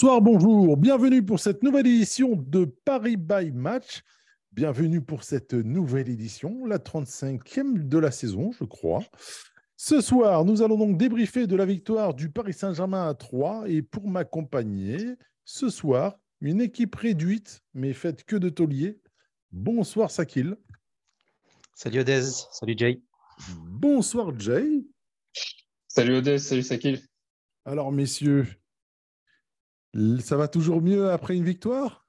Bonsoir, bonjour, bienvenue pour cette nouvelle édition de Paris by Match. Bienvenue pour cette nouvelle édition, la 35e de la saison, je crois. Ce soir, nous allons donc débriefer de la victoire du Paris Saint-Germain à 3 et pour m'accompagner, ce soir, une équipe réduite mais faite que de tauliers. Bonsoir Sakil. Salut Odez, salut Jay. Bonsoir Jay. Salut Odez, salut Sakil. Alors messieurs, ça va toujours mieux après une victoire?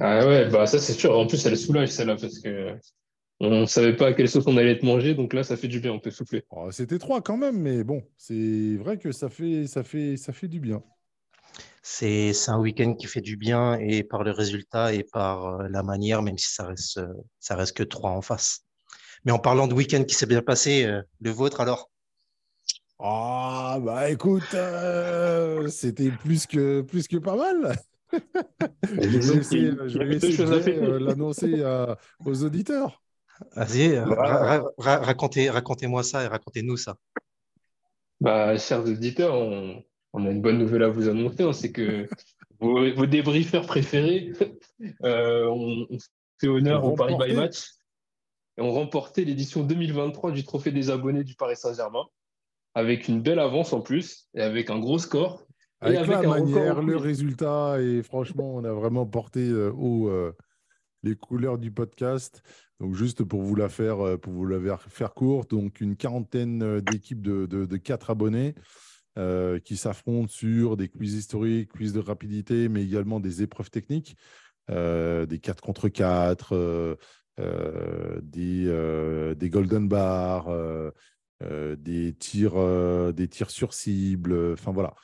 Ah ouais, bah ça c'est sûr. En plus, elle soulage celle-là parce que on ne savait pas à quelle sauce on allait être mangé, donc là ça fait du bien, on peut souffler. Oh, C'était trois quand même, mais bon, c'est vrai que ça fait, ça fait, ça fait du bien. C'est un week-end qui fait du bien et par le résultat et par euh, la manière, même si ça reste, ça reste que trois en face. Mais en parlant de week-end qui s'est bien passé, euh, le vôtre alors? Ah, bah écoute, euh, c'était plus que, plus que pas mal. je vais Jay, euh, l'annoncer à- aux auditeurs. Vas-y, euh, Voilà. ra- ra- ra- racontez, racontez-moi ça et racontez-nous ça. Bah, chers auditeurs, on, on a une bonne nouvelle à vous annoncer, hein, c'est que vos, vos débriefeurs préférés euh, ont, fait honneur au Paris by. Match et ont remporté l'édition 2023 du Trophée des abonnés du Paris Saint-Germain avec une belle avance en plus et avec un gros score. Et Avec, la un manière, le résultat, et franchement, on a vraiment porté euh, haut euh, les couleurs du podcast. Donc, juste pour vous la faire, euh, pour vous la faire- courte, donc une quarantaine d'équipes de, de, de quatre abonnés euh, qui s'affrontent sur des quiz historiques, quiz de rapidité, mais également des épreuves techniques, euh, des 4 contre 4, euh, euh, des, des golden bars, des tirs, euh, des tirs sur cible. Enfin voilà.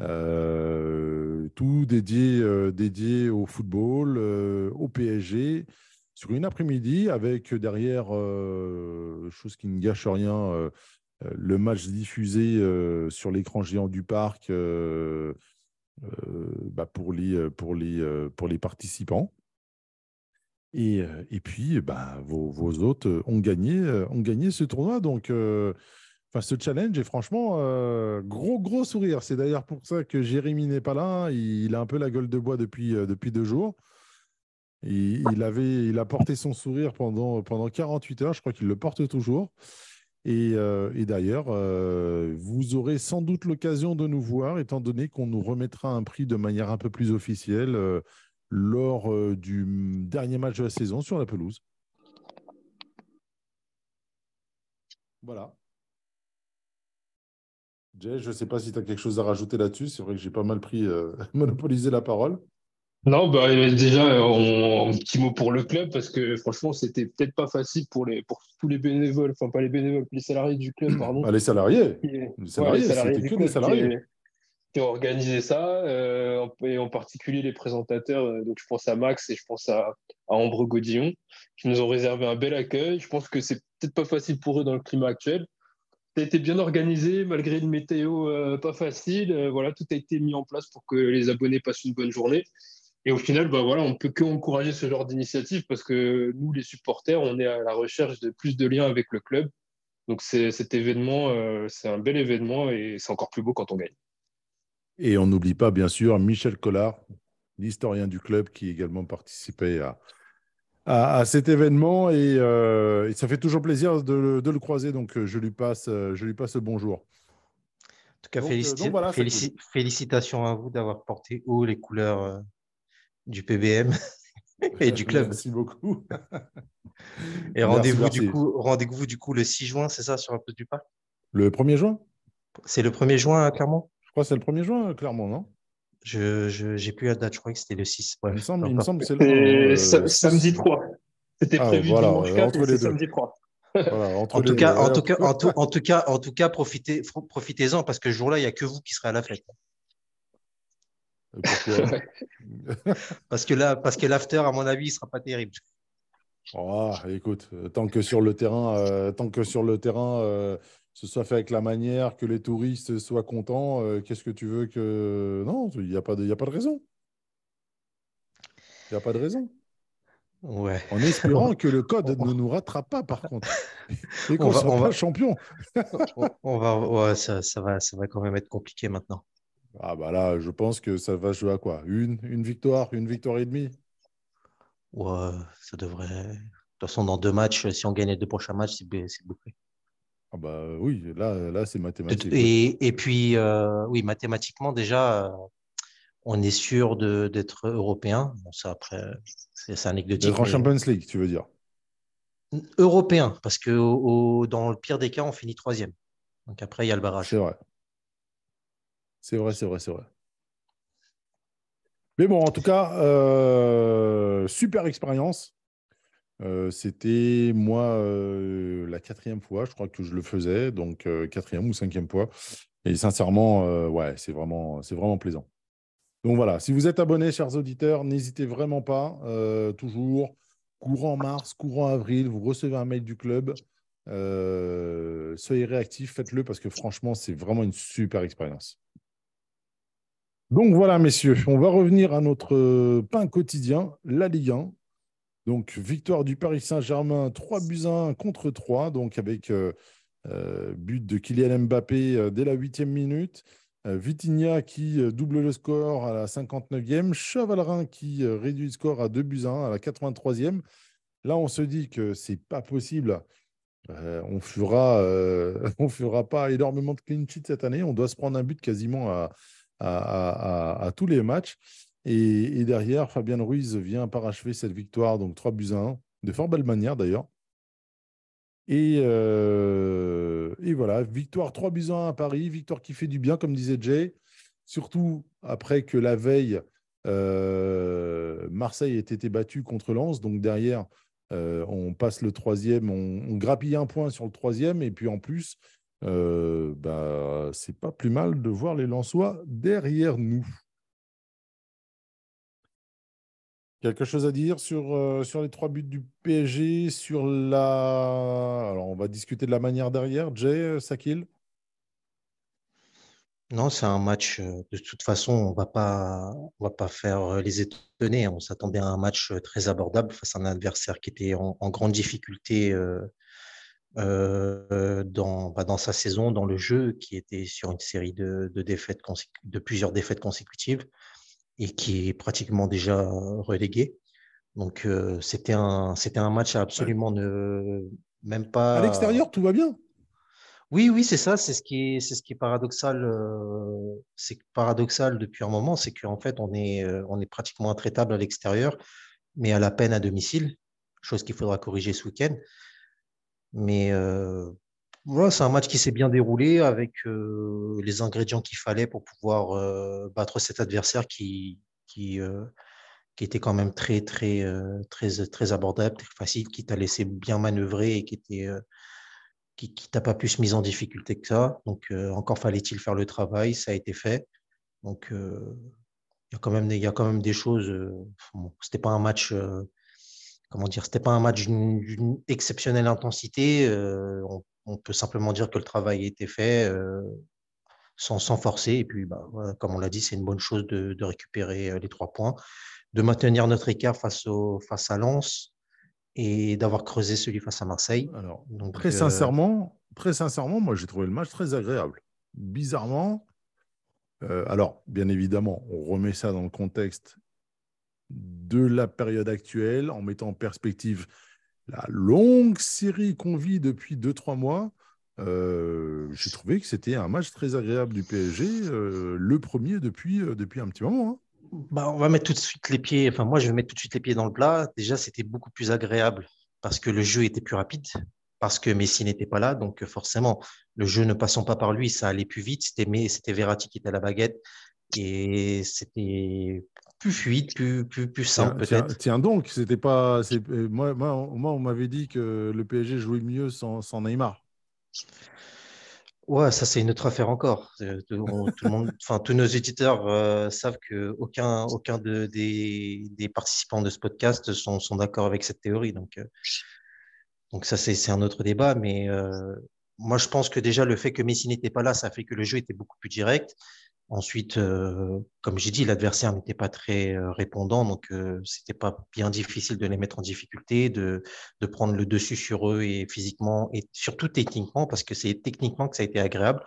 Euh, tout dédié, euh, au football, euh, au PSG, sur une après-midi avec derrière, euh, chose qui ne gâche rien, euh, euh, le match diffusé euh, sur l'écran géant du parc euh, euh, bah, euh, euh, pour les participants. Et, euh, et puis, bah, vos, vos hôtes ont gagné, euh, ont gagné ce tournoi. Donc, euh, ce challenge est franchement euh, gros, gros sourire. C'est d'ailleurs pour ça que Jérémy n'est pas là. Il, a un peu la gueule de bois depuis, euh, deux jours. Il, avait, il a porté son sourire pendant, pendant 48 heures. Je crois qu'il le porte toujours. Et, euh, d'ailleurs, euh, vous aurez sans doute l'occasion de nous voir, étant donné qu'on nous remettra un prix de manière un peu plus officielle euh, lors euh, du dernier match de la saison sur la pelouse. Voilà. Jay, je ne sais pas si tu as quelque chose à rajouter là-dessus. C'est vrai que j'ai pas mal pris, euh, monopolisé la parole. Non, bah, déjà, on- un petit mot pour le club, parce que franchement, c'était peut-être pas facile pour, les, pour tous les bénévoles, enfin pas les bénévoles, les salariés du club, pardon. Ah, les salariés. Les ouais, salariés, les salariés c'était que des salariés. Organisé ça, euh, et en particulier les présentateurs. euh, Donc, je pense à Max et je pense à, Ambre Godillon, qui nous ont réservé un bel accueil. Je pense que c'est peut-être pas facile pour eux dans le climat actuel. Ça a été bien organisé, malgré une météo euh, pas facile. Voilà, tout a été mis en place pour que les abonnés passent une bonne journée. Et au final, bah voilà, on peut que encourager ce genre d'initiative parce que nous, les supporters, on est à la recherche de plus de liens avec le club. Donc cet événement, c'est un bel événement et c'est encore plus beau quand on gagne. Et on n'oublie pas, bien sûr, Michel Collard, l'historien du club, qui également participait à, à, à cet événement. Et, euh, et ça fait toujours plaisir de, le- de le croiser. Donc, euh, je lui passe, euh, je lui passe le bonjour. En tout cas, Donc, donc voilà, félicitations à vous d'avoir porté haut les couleurs du PBM et du club. Merci beaucoup. Et rendez-vous du coup, rendez-vous du coup le 6 juin, c'est ça, sur un peu du parc? Le 1er juin? C'est le 1er juin à Clermont Je crois que c'est le 1er juin, clairement, non? Je je- j'ai plus la date, je crois que c'était le 6. Il me semble, peu il me importe. semble que c'est le C'est euh, samedi 3. C'était Ah, prévu voilà, dimanche euh, 4, entre mais les c'est samedi 3. Voilà, entre En tout cas, en Ouais, tout cas, en tout, en tout cas, en tout cas, profitez, fr- profitez-en parce que ce jour-là, il n'y a que vous qui serez à la fête. Pourquoi? Parce que là, parce que l'after, à mon avis, il sera pas terrible. Oh, écoute, euh, tant que sur le terrain, euh, tant que sur le terrain, euh, ce soit fait avec la manière, que les touristes soient contents. euh, Qu'est-ce que tu veux que. Non, il n'y a, pas de- y a pas de raison. Il n'y a pas de raison. Ouais. En espérant que le code ne nous rattrape pas, par contre. Et qu'on soit va- champion. on, va, ouais, ça, ça va, ça va quand même être compliqué maintenant. Ah, bah là, je pense que ça va jouer à quoi? Une, une victoire, une victoire et demie? Ouais, ça devrait. De toute façon, dans deux matchs, si on gagne les deux prochains matchs, c'est bouclé. Ah, bah oui, là, là c'est mathématique. Et, et puis, euh, oui, mathématiquement, déjà, euh, on est sûr d'être européen. Bon, ça, après, c'est anecdotique. D'être en Champions League, tu veux dire? Européen, parce que au- au- dans le pire des cas, on finit troisième. Donc après, il y a le barrage. C'est vrai. C'est vrai, c'est vrai, c'est vrai. Mais bon, en tout cas, euh, super expérience. Euh, C'était moi euh, la quatrième fois, je crois que je le faisais, donc euh, quatrième ou cinquième fois. Et sincèrement, ouais, c'est vraiment, c'est vraiment plaisant. Donc voilà, si vous êtes abonnés, chers auditeurs, n'hésitez vraiment pas. toujours, courant mars, courant avril, vous recevez un mail du club. Soyez réactifs, faites-le parce que franchement, c'est vraiment une super expérience. Donc voilà, messieurs, on va revenir à notre pain quotidien, la Ligue 1. Donc, victoire du Paris Saint-Germain, 3 buts à 1 contre 3, donc avec euh, euh, but de Kylian Mbappé euh, dès la huitième minute. Vitinha qui double le score à la 59e. Chevalrin qui réduit le score à 2 buts à 1 à la 83e. Là, on se dit que c'est pas possible. On fera, on fera pas énormément de clean sheet cette année. On doit se prendre un but quasiment à tous les matchs. Et, derrière, Fabien Ruiz vient parachever cette victoire, donc 3 buts à 1, de fort belle manière d'ailleurs. Et, euh, voilà, victoire 3 buts à 1 à Paris, victoire qui fait du bien, comme disait Jay. Surtout après que la veille, euh, Marseille ait été battu contre Lens. Donc derrière, euh, on passe le troisième, on, grappille un point sur le troisième. Et puis en plus, bah, c'est pas plus mal de voir les Lensois derrière nous. Quelque chose à dire sur, euh, les trois buts du PSG, sur la... On va discuter de la manière derrière. Jay, euh, Sakil? Non, c'est un match, euh, de toute façon, on va pas, on va pas faire les étonner. On s'attendait à un match très abordable face à un adversaire qui était en, grande difficulté dans, bah, dans sa saison, dans le jeu, qui était sur une série de, défaites, de plusieurs défaites consécutives et qui est pratiquement déjà relégué. Donc, euh, c'était un, c'était un match à absolument ne, même pas. À l'extérieur, tout va bien. Oui, oui, c'est ça. C'est ce qui est, c'est ce qui est paradoxal. euh, c'est paradoxal depuis un moment, c'est qu'en fait, on est, euh, on est pratiquement intraitable à l'extérieur, mais à la peine à domicile, chose qu'il faudra corriger ce week-end. Mais euh, voilà, c'est un match qui s'est bien déroulé avec euh, les ingrédients qu'il fallait pour pouvoir euh, battre cet adversaire qui, qui, euh, qui était quand même très, très, très, très abordable, très facile, qui t'a laissé bien manœuvrer et qui était qui, qui t'a pas plus mis en difficulté que ça. Donc, encore fallait-il faire le travail, ça a été fait. Donc, il y a quand même y a quand même des choses. Bon, c'était pas un match, comment dire, c'était pas un match d'une exceptionnelle intensité. On peut simplement dire que le travail a été fait euh, sans, sans forcer. Et puis, bah, voilà, comme on l'a dit, c'est une bonne chose de, de récupérer euh, les trois points, de maintenir notre écart face, au, face à Lens et d'avoir creusé celui face à Marseille. Alors, Donc, très euh, sincèrement, très sincèrement, moi, j'ai trouvé le match très agréable. Bizarrement, euh, alors, bien évidemment, on remet ça dans le contexte de la période actuelle, en mettant en perspective la longue série qu'on vit depuis 2-3 mois. Euh, j'ai trouvé que c'était un match très agréable du PSG, euh, le premier depuis, euh, depuis un petit moment. hein. Bah, on va mettre tout de suite les pieds. Enfin, moi, je vais mettre tout de suite les pieds dans le plat. Déjà, c'était beaucoup plus agréable parce que le jeu était plus rapide, parce que Messi n'était pas là. Donc, forcément, le jeu ne passant pas par lui, ça allait plus vite. C'était Verratti qui était à la baguette et c'était plus fluide, plus plus plus simple Tiens, peut-être. tiens donc, c'était pas. c'est- euh, Moi, moi, on- moi, on m'avait dit que le PSG jouait mieux sans, sans Neymar. Ouais, ça c'est une autre affaire encore. Euh, Tout, on- tout le monde, enfin tous nos éditeurs euh, savent que aucun aucun de, des, des participants de ce podcast sont, sont d'accord avec cette théorie. Donc euh, donc ça c'est c'est un autre débat, mais euh, moi, je pense que déjà le fait que Messi n'était pas là, ça a fait que le jeu était beaucoup plus direct. Ensuite, euh, comme j'ai dit, l'adversaire n'était pas très euh, répondant, donc euh, c'était pas bien difficile de les mettre en difficulté, de, de prendre le dessus sur eux et physiquement et surtout techniquement, parce que c'est techniquement que ça a été agréable,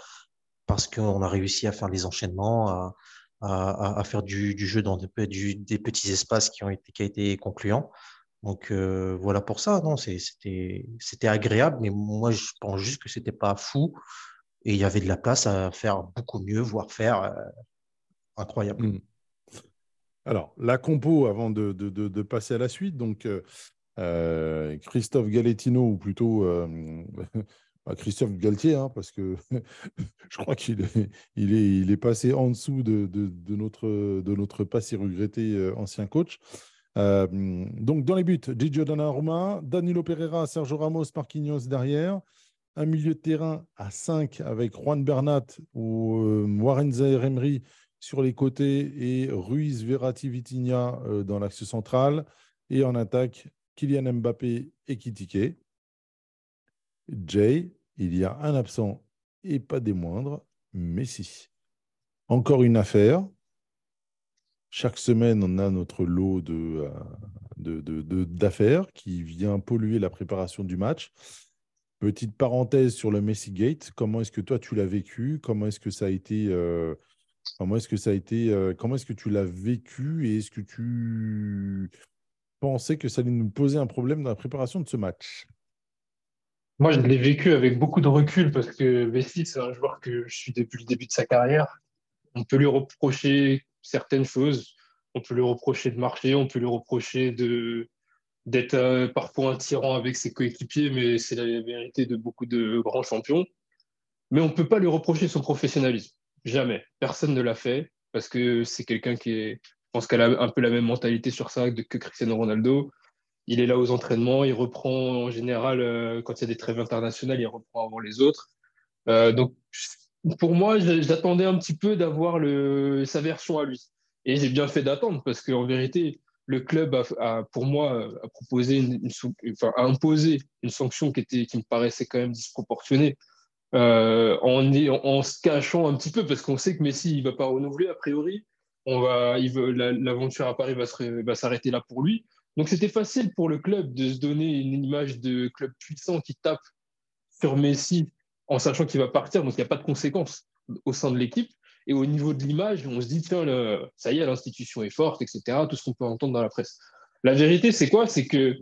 parce qu'on a réussi à faire les enchaînements, à, à, faire du, du, jeu dans des, des, petits espaces qui ont été, qui a été concluants. Donc euh, voilà pour ça, non, c'était agréable, mais moi je pense juste que c'était pas fou et il y avait de la place à faire beaucoup mieux, voire faire euh, incroyable. Mmh. Alors, la compo avant de, passer à la suite, donc euh, Christophe Galettino, ou plutôt Christophe Galtier, hein, parce que je crois qu'il est, passé en dessous de, notre, de notre pas si regretté ancien coach. Euh, donc, dans les buts, Gigio Donnarumma, Danilo Pereira, Sergio Ramos, Marquinhos derrière. Un milieu de terrain à 5 avec Juan Bernat ou euh, Warren Zaire sur les côtés et Ruiz Verratti Vitinha euh, dans l'axe central. Et en attaque, Kylian Mbappé et Kitike. Jay, il y a un absent et pas des moindres, Messi. Encore une affaire, chaque semaine, on a notre lot euh, d'affaires qui vient polluer la préparation du match. Petite parenthèse sur le Messi Gate. Comment est-ce que toi tu l'as vécu? Comment est-ce que ça a été euh, Comment est-ce que ça a été euh, Comment est-ce que tu l'as vécu? Et est-ce que tu pensais que ça allait nous poser un problème dans la préparation de ce match? Moi, je l'ai vécu avec beaucoup de recul parce que Messi, c'est un joueur que je suis depuis le début de sa carrière. On peut lui reprocher certaines choses. On peut lui reprocher de marcher, on peut lui reprocher de d'être euh, parfois un tyran avec ses coéquipiers, mais c'est la vérité de beaucoup de grands champions. Mais on ne peut pas lui reprocher son professionnalisme. Jamais. Personne ne l'a fait parce que c'est quelqu'un qui est, je pense qu'elle a un peu la même mentalité sur ça que Cristiano Ronaldo. Il est là aux entraînements, il reprend en général, euh, quand il y a des trêves internationales, il reprend avant les autres. Euh, donc, pour moi, j'attendais un petit peu d'avoir sa version à lui. Et j'ai bien fait d'attendre parce qu'en vérité, le club a, pour moi a proposé enfin, a imposé une sanction qui, était, qui me paraissait quand même disproportionnée euh, en, se cachant un petit peu parce qu'on sait que Messi il va pas renouveler a priori. On va, l'aventure à Paris va s'arrêter là pour lui. Donc c'était facile pour le club de se donner une image de club puissant qui tape sur Messi en sachant qu'il va partir, donc il n'y a pas de conséquences au sein de l'équipe. Et au niveau de l'image, on se dit, tiens, ça y est, l'institution est forte, etc., tout ce qu'on peut entendre dans la presse. La vérité, c'est quoi? C'est que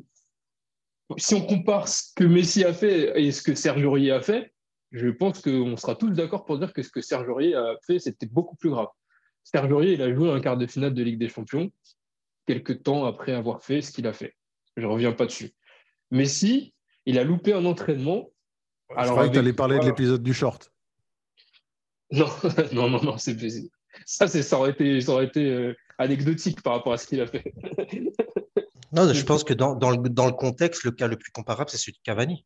si on compare ce que Messi a fait et ce que Serge Aurier a fait, je pense qu'on sera tous d'accord pour dire que ce que Serge Aurier a fait, c'était beaucoup plus grave. Serge Aurier, il a joué un quart de finale de Ligue des Champions, quelques temps après avoir fait ce qu'il a fait. Je ne reviens pas dessus. Messi, il a loupé un entraînement alors, je croyais que tu allais parler de l'épisode du short. Non, non, non, non, c'est ça, ça aurait été, ça aurait été euh, anecdotique par rapport à ce qu'il a fait. non, je pense que dans, dans, le, dans, le, contexte, le cas le plus comparable, c'est celui de Cavani.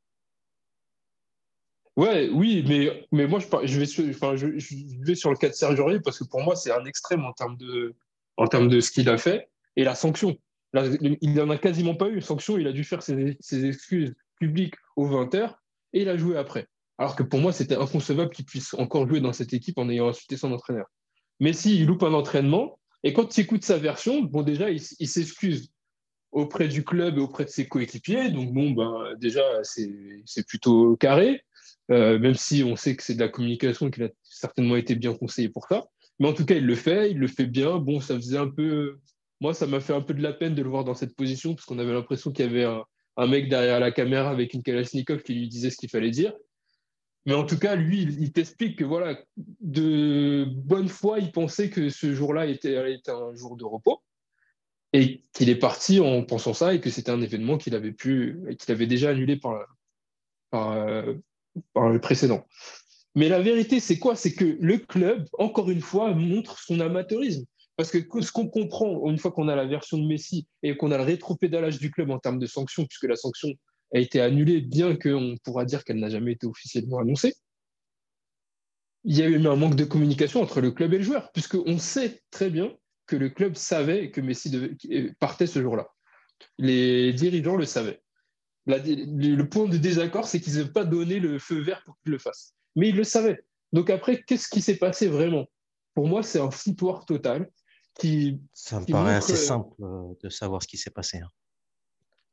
Ouais, oui, mais, mais moi, je, je, vais sur, enfin, je, je, vais sur le cas de Sergio Aurier parce que pour moi, c'est un extrême en termes de, en termes de ce qu'il a fait et la sanction. Là, il n'en a quasiment pas eu une sanction. Il a dû faire ses, ses excuses publiques aux 20 heures et il a joué après. Alors que pour moi, c'était inconcevable qu'il puisse encore jouer dans cette équipe en ayant insulté son entraîneur. Mais si il loupe un entraînement, et quand tu écoutes sa version, bon, déjà, il, s'excuse auprès du club et auprès de ses coéquipiers. Donc, bon, ben, déjà, c'est plutôt carré, euh, même si on sait que c'est de la communication qu'il a certainement été bien conseillé pour ça. Mais en tout cas, il le fait, il le fait bien. Bon, ça faisait un peu. Moi, ça m'a fait un peu de la peine de le voir dans cette position, parce qu'on avait l'impression qu'il y avait un, un mec derrière la caméra avec une Kalachnikov qui lui disait ce qu'il fallait dire. Mais en tout cas, lui, il, t'explique que voilà, de bonne foi, il pensait que ce jour-là était, un jour de repos et qu'il est parti en pensant ça et que c'était un événement qu'il avait pu, qu'il avait déjà annulé par, par, par le précédent. Mais la vérité, c'est quoi? C'est que le club, encore une fois, montre son amateurisme. Parce que ce qu'on comprend, une fois qu'on a la version de Messi et qu'on a le rétropédalage du club en termes de sanctions, puisque la sanction a été annulée, bien qu'on pourra dire qu'elle n'a jamais été officiellement annoncée, il y a eu un manque de communication entre le club et le joueur, puisqu'on sait très bien que le club savait que Messi partait ce jour-là. Les dirigeants le savaient. le point de désaccord, c'est qu'ils n'ont pas donné le feu vert pour qu'il le fasse. Mais ils le savaient. Donc après, qu'est-ce qui s'est passé vraiment? Pour moi, c'est un foutoir total. Qui, Ça me paraît assez simple euh, de savoir ce qui s'est passé. Hein.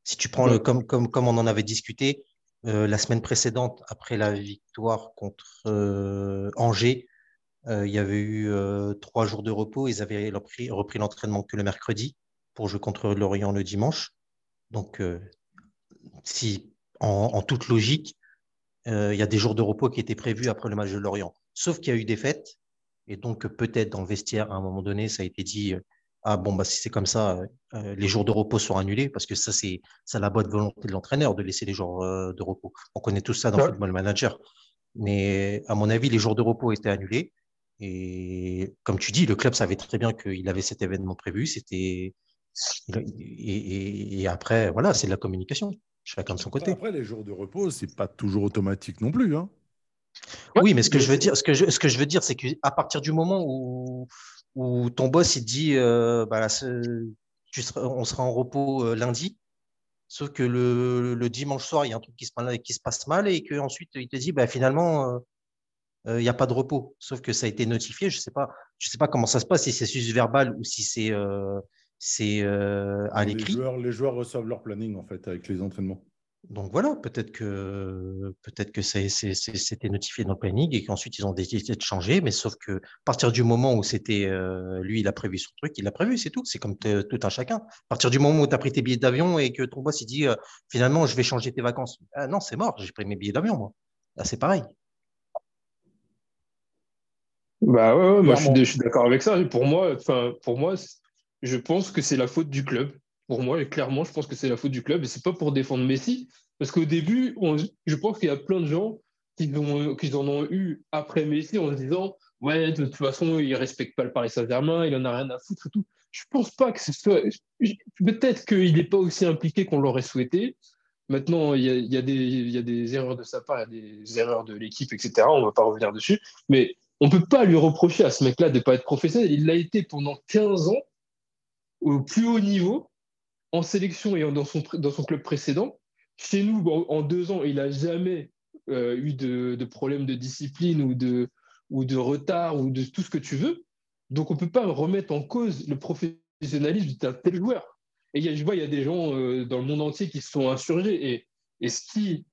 Si tu prends le, comme, comme, comme on en avait discuté euh, la semaine précédente, après la victoire contre euh, Angers, il y avait eu trois jours de repos. Ils avaient repris, repris l'entraînement que le mercredi pour jouer contre Lorient le dimanche. Donc, si en, toute logique, il y a des jours de repos qui étaient prévus après le match de Lorient. Sauf qu'il y a eu des fêtes. Et donc, peut-être dans le vestiaire, à un moment donné, ça a été dit Ah, bon, bah, si c'est comme ça, les jours de repos sont annulés, parce que ça, c'est la bonne volonté de l'entraîneur de laisser les jours de repos. On connaît tout ça dans le Football Manager. Mais à mon avis, les jours de repos étaient annulés. Et comme tu dis, le club savait très bien qu'il avait cet événement prévu. C'était et, après, voilà, c'est de la communication. Chacun de son côté. Après, les jours de repos, c'est pas toujours automatique non plus. Hein. Oui, mais ce que je veux dire, ce que je, ce que je veux dire, c'est qu'à partir du moment où, où ton boss il dit, euh, bah, tu on sera en repos euh, lundi, sauf que le, le, dimanche soir, il y a un truc qui se, qui se passe mal et qu'ensuite il te dit, bah, finalement, euh, il n'y a pas de repos. Sauf que ça a été notifié. Je ne sais, pas, je sais pas comment ça se passe, si c'est juste verbal ou si c'est c'est euh, à l'écrit. Les joueurs, reçoivent leur planning en fait avec les entraînements. Donc voilà, peut-être que peut-être que c'était notifié dans le planning et qu'ensuite ils ont décidé de changer, mais sauf que à partir du moment où c'était euh, lui, il a prévu son truc, il l'a prévu, c'est tout. C'est comme tout un chacun. À partir du moment où tu as pris tes billets d'avion et que ton boss il dit euh, finalement je vais changer tes vacances, ah, non c'est mort, j'ai pris mes billets d'avion moi. Là c'est pareil. Bah ouais, moi je suis, d'accord avec ça. Pour moi, enfin pour moi je pense que c'est la faute du club. Pour moi, et clairement, je pense que c'est la faute du club. Et c'est pas pour défendre Messi, parce qu'au début, je pense qu'il y a plein de gens qui, en ont eu après Messi en se disant Ouais, de toute façon, il respecte pas le Paris Saint-Germain, il en a rien à foutre et tout. Je pense pas que ce soit. Peut-être qu'il n'est pas aussi impliqué qu'on l'aurait souhaité. Maintenant, il y, a, des, il y, a, des, erreurs de sa part, il y a des erreurs de l'équipe, etc. On ne va pas revenir dessus. Mais on ne peut pas lui reprocher à ce mec-là de ne pas être professionnel. Il l'a été pendant 15 ans au plus haut niveau en sélection et dans son, club précédent. Chez nous, en, deux ans, il n'a jamais euh, eu de, de, problème de discipline ou de, retard ou de tout ce que tu veux. Donc, on ne peut pas remettre en cause le professionnalisme d'un tel joueur. Et je vois, il y a des gens euh, dans le monde entier qui se sont insurgés. Et, et ce, qui,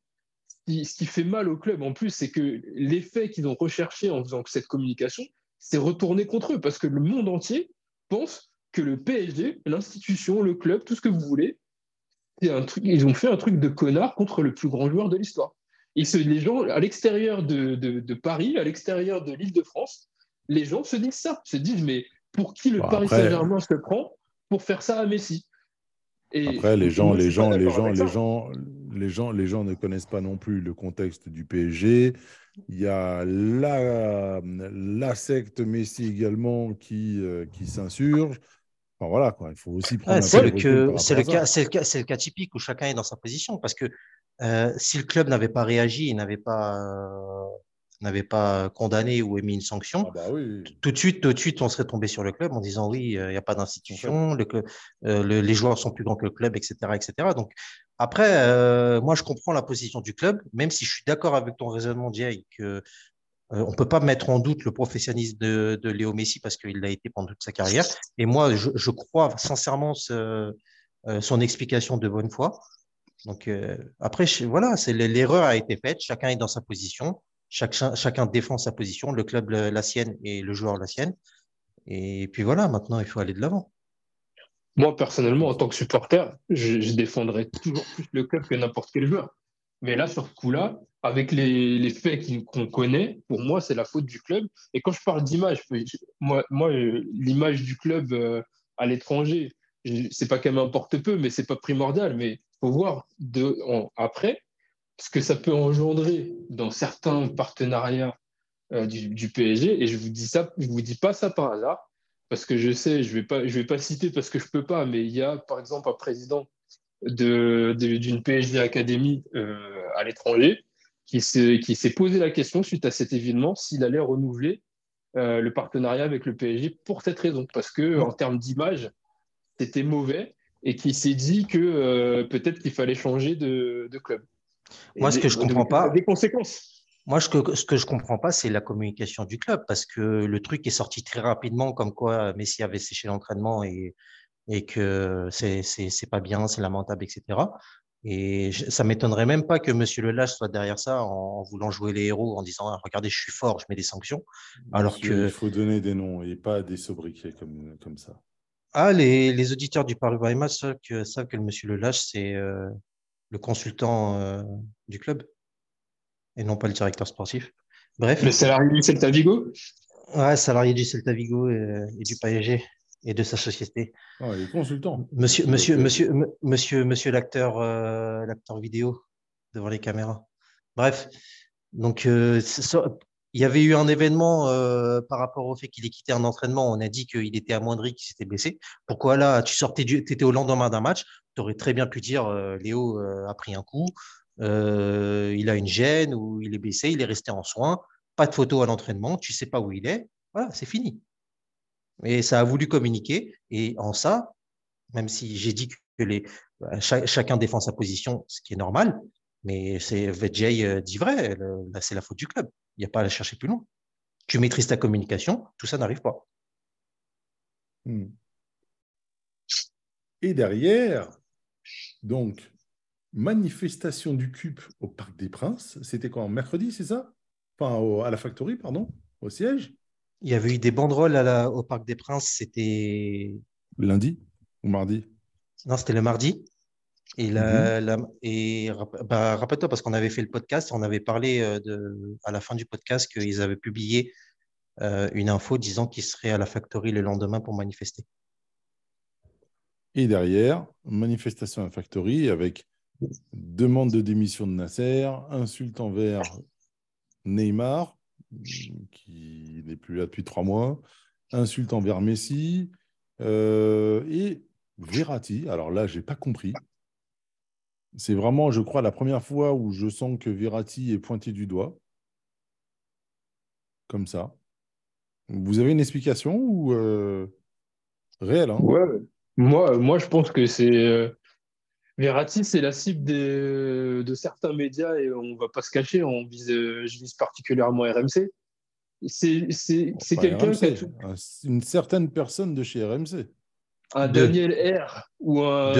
ce qui fait mal au club, en plus, c'est que l'effet qu'ils ont recherché en faisant cette communication, c'est retourné contre eux. Parce que le monde entier pense que le PSG, l'institution, le club, tout ce que vous voulez, un truc, ils ont fait un truc de connard contre le plus grand joueur de l'histoire. Et les gens, à l'extérieur de, Paris, à l'extérieur de l'île de France, les gens se disent ça, se disent mais pour qui le Paris Saint-Germain se prend pour faire ça à Messi? Et Après, les gens, les gens, les gens, les gens, les gens, les gens ne connaissent pas non plus le contexte du PSG. Il y a la, la secte Messi également qui, euh, qui s'insurge voilà, quoi. il faut aussi prendre. c'est le, cas, c'est le cas, c'est le cas typique où chacun est dans sa position parce que euh, si le club n'avait pas réagi, n'avait pas euh, n'avait pas condamné ou émis une sanction, ah bah tout de suite, tout de suite, on serait tombé sur le club en disant oui, euh, il n'y a pas d'institution, le les joueurs sont plus grands que le club, etc., etc. Donc après, moi, je comprends la position du club, même si je suis d'accord avec ton raisonnement, Jay, que euh, on ne peut pas mettre en doute le professionnalisme de, Léo Messi parce qu'il l'a été pendant toute sa carrière. Et moi, je, crois sincèrement euh, son explication de bonne foi. Donc euh, après, voilà, l'erreur a été faite. Chacun est dans sa position. Chacun, défend sa position. Le club la sienne et le joueur la sienne. Et puis voilà, maintenant, il faut aller de l'avant. Moi, personnellement, en tant que supporter, je, je défendrais toujours plus le club que n'importe quel joueur. Mais là, sur ce coup-là, avec les, faits qu'on connaît, pour moi, c'est la faute du club. Et quand je parle d'image, moi, moi l'image du club euh, à l'étranger, c'est pas qu'elle m'importe peu, mais c'est pas primordial. Mais faut voir après ce que ça peut engendrer dans certains partenariats euh, du, PSG. Et je vous dis ça, je vous dis pas ça par hasard, parce que je sais, je vais pas, je vais pas citer parce que je peux pas, mais il y a par exemple un président d'une de, PSG Academy euh, à l'étranger qui s'est posé la question suite à cet événement s'il allait renouveler le partenariat avec le PSG pour cette raison, parce que en termes d'image, c'était mauvais et qui s'est dit que euh, peut-être qu'il fallait changer de, de club. Moi, ce que je comprends pas- Des conséquences. Moi, ce que, ce que je comprends pas, c'est la communication du club, parce que le truc est sorti très rapidement, comme quoi Messi avait séché l'entraînement et, et que c'est pas bien, c'est lamentable, etc. Et je- ça m'étonnerait même pas que Monsieur Le Lage soit derrière ça en, en voulant jouer les héros, en disant Ah, regardez, je suis fort, je mets des sanctions. Alors Monsieur, que- Il faut donner des noms et pas des sobriquets comme, comme ça. Ah, les, les auditeurs du Paris Match savent que, savent que le Monsieur c'est euh, le consultant euh, du club et non pas le directeur sportif. Bref. Le salarié du Celta Vigo? Ouais, salarié du Celta Vigo et, et du PSG et de sa société. Ah, il est consultant. Monsieur, monsieur, monsieur, monsieur, monsieur l'acteur, euh, l'acteur vidéo devant les caméras. Bref, donc euh, ça- il y avait eu un événement euh, par rapport au fait qu'il ait quitté un entraînement. On a dit qu'il était amoindri, qu'il s'était blessé. Pourquoi là, tu sortais du, étais au lendemain d'un match, tu aurais très bien pu dire Léo a pris un coup, il a une gêne ou il est blessé, il est resté en soins, pas de photo à l'entraînement, tu sais pas où il est. Voilà, c'est fini. Et ça a voulu communiquer. Et en ça, même si j'ai dit que les, bah, cha- chacun défend sa position, ce qui est normal, mais c'est Vijay euh, dit vrai, là c'est la faute du club. Il n'y a pas à la chercher plus loin. Tu maîtrises ta communication, tout ça n'arrive pas. Hmm. Et derrière, donc, manifestation du CUP au Parc des Princes. C'était quand? Mercredi, c'est ça? Enfin, à la Factory, pardon, au siège? Il y avait eu des banderoles à la- au Parc des Princes, c'était Lundi ou mardi? Non, c'était le mardi. Et, la, la- et rapp- bah, rappelle-toi, parce qu'on avait fait le podcast, on avait parlé euh, de, à la fin du podcast qu'ils avaient publié euh, une info disant qu'ils seraient à la factory le lendemain pour manifester. Et derrière, manifestation à la Factory avec demande de démission de Nasser, insulte envers Neymar, qui n'est plus là depuis trois mois, insulte envers Messi euh, et Verratti. Alors là, je n'ai pas compris. C'est vraiment, je crois, la première fois où je sens que Verratti est pointé du doigt. Comme ça. Vous avez une explication ou euh, réelle hein? Ouais. Moi, moi, je pense que c'est. Euh, Verratti, c'est la cible des- de certains médias et on va pas se cacher, on vise, euh, je vise particulièrement RMC. C'est c'est- c'est Pas quelqu'un qui a tout- un- une certaine personne de chez RMC. un. Daniel R ou un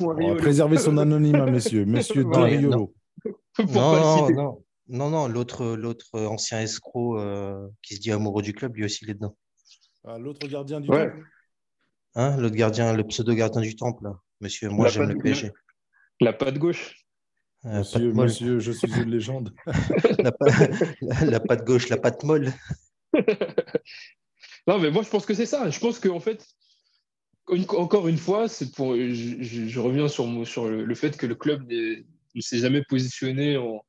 On va préserver son anonymat, messieurs. Monsieur. Pour Non, non, non, non, non, l'autre, l'autre ancien escroc euh, qui se dit amoureux du club, lui aussi il est dedans. Ah, L'autre gardien du Ouais. temple. Hein, l'autre gardien, le pseudo gardien du temple, là. Monsieur, moi j'aime le PSG. La patte gauche. Euh, patte Monsieur, molle. monsieur, je suis une légende. La, pa- la- la patte gauche, la patte molle. Non, mais moi, je pense que c'est ça. Je pense qu'en fait, une- encore une fois, c'est pour, je, je- je reviens sur, le, le fait que le club ne s'est jamais positionné en-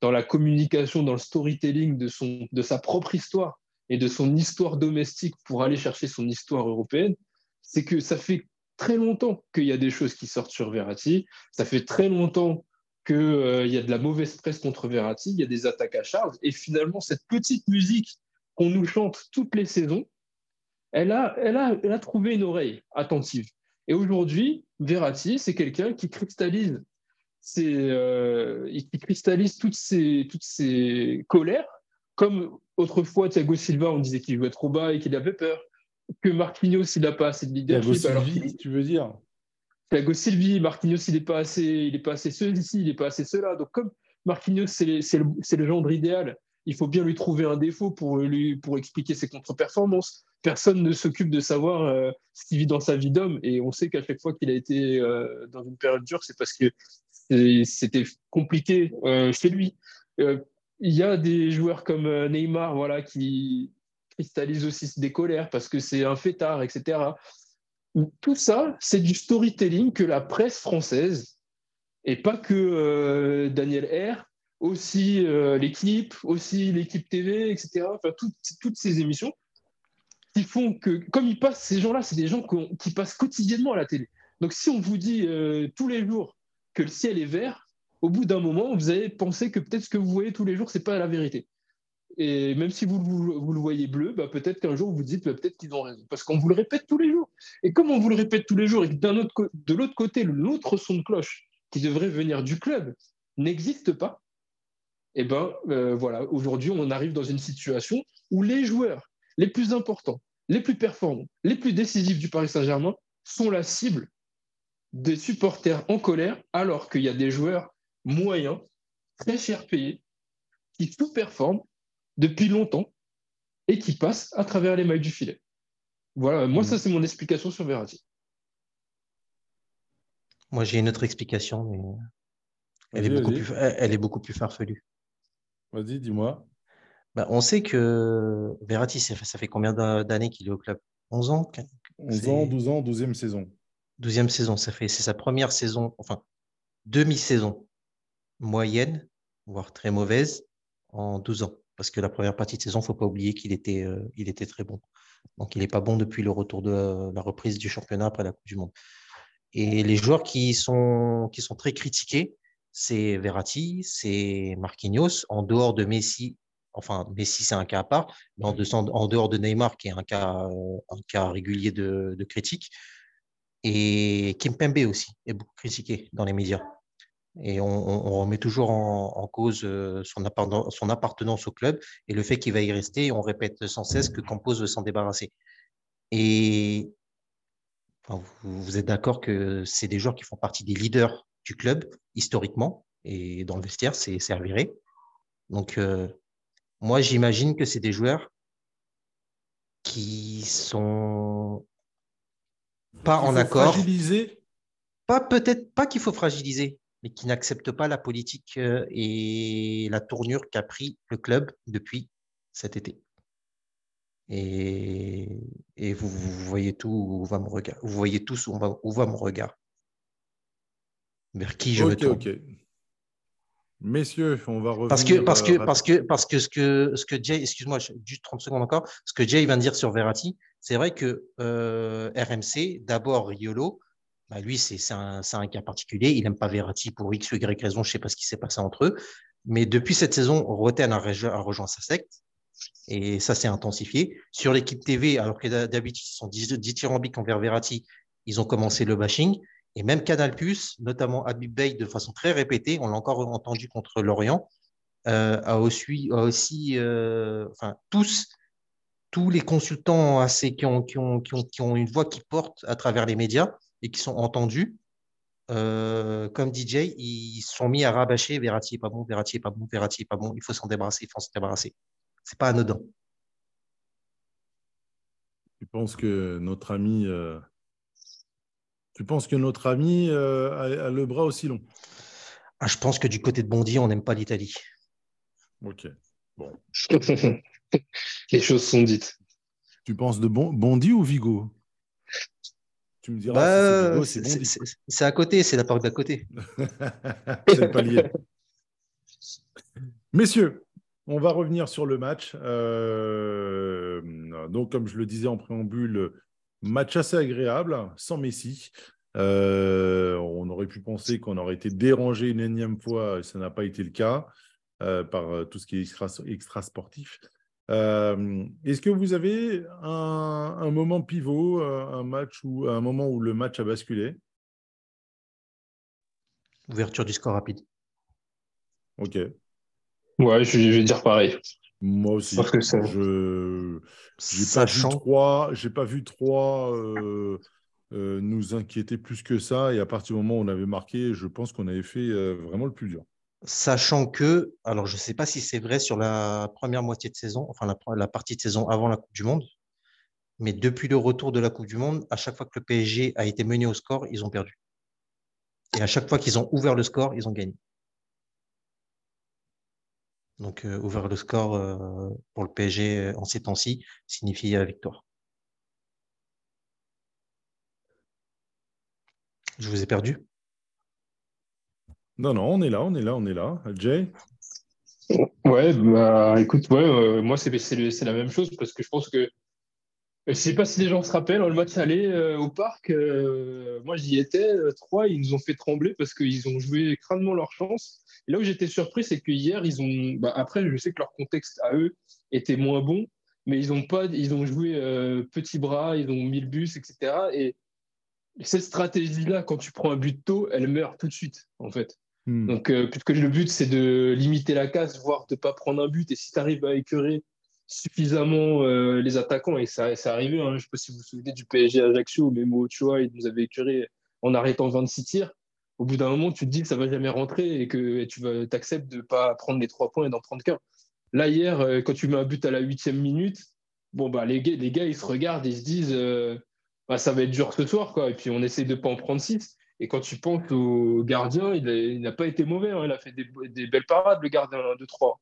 dans la communication, dans le storytelling de, son, de sa propre histoire et de son histoire domestique pour aller chercher son histoire européenne. C'est que ça fait très longtemps qu'il y a des choses qui sortent sur Verratti. Ça fait très longtemps qu'il y a de la mauvaise presse contre Verratti. Il y a des attaques à charge. Et finalement, cette petite musique qu'on nous chante toutes les saisons, elle a, elle, a, elle a trouvé une oreille attentive. Et aujourd'hui, Verratti, c'est quelqu'un qui cristallise, ses, euh, cristallise toutes ses, toutes ses colères, comme autrefois Thiago Silva, on disait qu'il jouait trop bas et qu'il avait peur, que Marquinhos, il n'a pas assez de Thiago leadership. Silvi, qu'il- tu veux dire? Thiago Silvi, Marquinhos, il n'est pas assez, il est pas assez celui-ci, il n'est pas assez cela. Donc comme Marquinhos, c'est le, le gendre idéal, il faut bien lui trouver un défaut pour lui pour expliquer ses contre-performances. Personne ne s'occupe de savoir euh, ce qu'il vit dans sa vie d'homme, et on sait qu'à chaque fois qu'il a été euh, dans une période dure, c'est parce que c'était compliqué euh, chez lui. Euh, Il y a des joueurs comme Neymar, voilà, qui cristallisent aussi des colères parce que c'est un fêtard, etc. Tout ça, c'est du storytelling que la presse française, et pas que euh, Daniel R, aussi euh, l'équipe, aussi l'équipe TV, etc. Enfin, toutes, ces émissions qui font que, comme ils passent, ces gens-là, c'est des gens qui passent quotidiennement à la télé. Donc, si on vous dit euh, tous les jours que le ciel est vert, au bout d'un moment, vous allez penser que peut-être ce que vous voyez tous les jours, c'est pas la vérité. Et même si vous, vous, le voyez bleu, bah, peut-être qu'un jour vous dites bah, peut-être qu'ils ont raison. Parce qu'on vous le répète tous les jours. Et comme on vous le répète tous les jours et que autre, de l'autre côté, l'autre son de cloche qui devrait venir du club n'existe pas, et eh ben euh, voilà, aujourd'hui on arrive dans une situation où les joueurs les plus importants, les plus performants, les plus décisifs du Paris Saint-Germain sont la cible des supporters en colère, alors qu'il y a des joueurs moyens, très cher payés, qui sous-performent depuis longtemps et qui passent à travers les mailles du filet. Voilà, moi, ça, mm. c'est mon explication sur Verratti. Moi, j'ai une autre explication, mais elle, est beaucoup, plus, elle est beaucoup plus farfelue. Vas-y, dis-moi. Bah, on sait que Verratti, ça fait combien d'années qu'il est au club? 11 ans? 11 ans, 12 ans, 12e saison. 12e saison, ça fait, c'est sa première saison, enfin, demi-saison moyenne, voire très mauvaise, en 12 ans. Parce que la première partie de saison, il ne faut pas oublier qu'il était, euh, il était très bon. Donc, il n'est pas bon depuis le retour de la reprise du championnat après la Coupe du Monde. Et les joueurs qui sont, qui sont très critiqués, c'est Verratti, c'est Marquinhos, en dehors de Messi. Enfin, Messi, c'est un cas à part, mais en, dehors de Neymar, qui est un cas, euh, un cas régulier de, critique. Et Kimpembe aussi est beaucoup critiqué dans les médias. Et on, remet toujours en, cause euh, son, son, appartenance au club et le fait qu'il va y rester. On répète sans cesse que Campos veut s'en débarrasser. Et vous, êtes d'accord que c'est des joueurs qui font partie des leaders du club historiquement et dans le vestiaire, c'est avéré. Donc, euh, moi, j'imagine que c'est des joueurs qui sont pas en accord. Fragiliser Pas peut-être pas qu'il faut fragiliser, mais qui n'acceptent pas la politique euh, et la tournure qu'a pris le club depuis cet été. Et, et vous, voyez tout où va mon regard. Vous voyez tous où va, où va mon regard. Vers qui je me tourne. Ok, Messieurs, on va revenir. Parce que, parce que, euh, parce que, parce que ce que, ce que Jay, excuse-moi, juste 30 secondes encore, ce que Jay vient de dire sur Verratti, c'est vrai que euh, RMC, d'abord Riolo, bah lui, c'est un, cas particulier. Il n'aime pas Verratti pour X ou Y raison. Je ne sais pas ce qui s'est passé entre eux. Mais depuis cette saison, Roten a, rejoint sa secte. Et ça s'est intensifié. Sur l'équipe TV, alors que d'habitude, ils sont dithyrambiques envers Verratti, ils ont commencé le bashing. Et même Canal, notamment Habib Bey, de façon très répétée, on l'a encore entendu contre Lorient, euh, a aussi, euh, tous, tous les consultants qui ont une voix qui porte à travers les médias et qui sont entendus, euh, comme DJ, ils sont mis à rabâcher Verratti n'est pas bon, Verratti n'est pas bon, Verratti n'est pas bon, il faut s'en débarrasser, il faut s'en débarrasser. C'est pas anodin. Tu penses que notre ami tu penses que notre ami euh, a, le bras aussi long? Ah, Je pense que du côté de Bondy, on n'aime pas l'Italie. Ok. Bon. Les choses sont dites. Tu penses de Bondy ou Vigo? Tu me diras. Bah, c'est à côté, c'est la porte d'à côté. c'est le palier. Messieurs, on va revenir sur le match. Euh, donc, comme je le disais en préambule, Match assez agréable, sans Messi. Euh, on aurait pu penser qu'on aurait été dérangé une énième fois, et ça n'a pas été le cas euh, par tout ce qui est extra, sportif. Est-ce que vous avez un, moment pivot, un match où, un moment où le match a basculé? Ouverture du score rapide. Ok. Ouais, je vais dire pareil. Moi aussi. Je n'ai pas, vu trois, pas vu trois euh, euh, nous inquiéter plus que ça. Et à partir du moment où on avait marqué, je pense qu'on avait fait euh, vraiment le plus dur. Sachant que, alors je ne sais pas si c'est vrai sur la première moitié de saison, enfin la, partie de saison avant la Coupe du Monde, mais depuis le retour de la Coupe du Monde, à chaque fois que le PSG a été mené au score, ils ont perdu. Et à chaque fois qu'ils ont ouvert le score, ils ont gagné. Donc, euh, ouvrir le score euh, pour le PSG euh, en ces temps-ci signifie la victoire. Je vous ai perdu? Non, non, on est là, on est là, on est là. Jay Ouais, bah, écoute, ouais, moi, c'est la même chose parce que je pense que Je sais pas si les gens se rappellent, le match aller euh, au parc, euh, moi j'y étais, euh, trois, ils nous ont fait trembler parce qu'ils ont joué crânement leur chance. Et là où j'étais surpris, c'est que hier, ils ont. Bah, après, je sais que leur contexte à eux était moins bon, mais ils ont, pas, ils ont joué petit bras, ils ont mis le bus, etc. Et cette stratégie-là, quand tu prends un but tôt, elle meurt tout de suite, en fait. Hmm. Donc, puisque le but, c'est de limiter la casse, voire de ne pas prendre un but. Et si tu arrives à écœurer suffisamment euh, les attaquants et ça, c'est arrivé. Hein, je ne sais pas si vous vous souvenez du PSG Ajaccio, mais Mo Ochoa, il nous avait écuré en arrêtant 26 tirs. Au bout d'un moment, tu te dis que ça va jamais rentrer et que tu acceptes de ne pas prendre les trois points et d'en prendre qu'un. Là, hier, euh, quand tu mets un but à la huitième minute, bon, bah, les, gars, les gars, ils se regardent et ils se disent euh, bah, ça va être dur ce soir. Quoi. Et puis, on essaye de ne pas en prendre six. Et quand tu penses au gardien, il n'a pas été mauvais. Hein. Il a fait des, belles parades, le gardien de 3.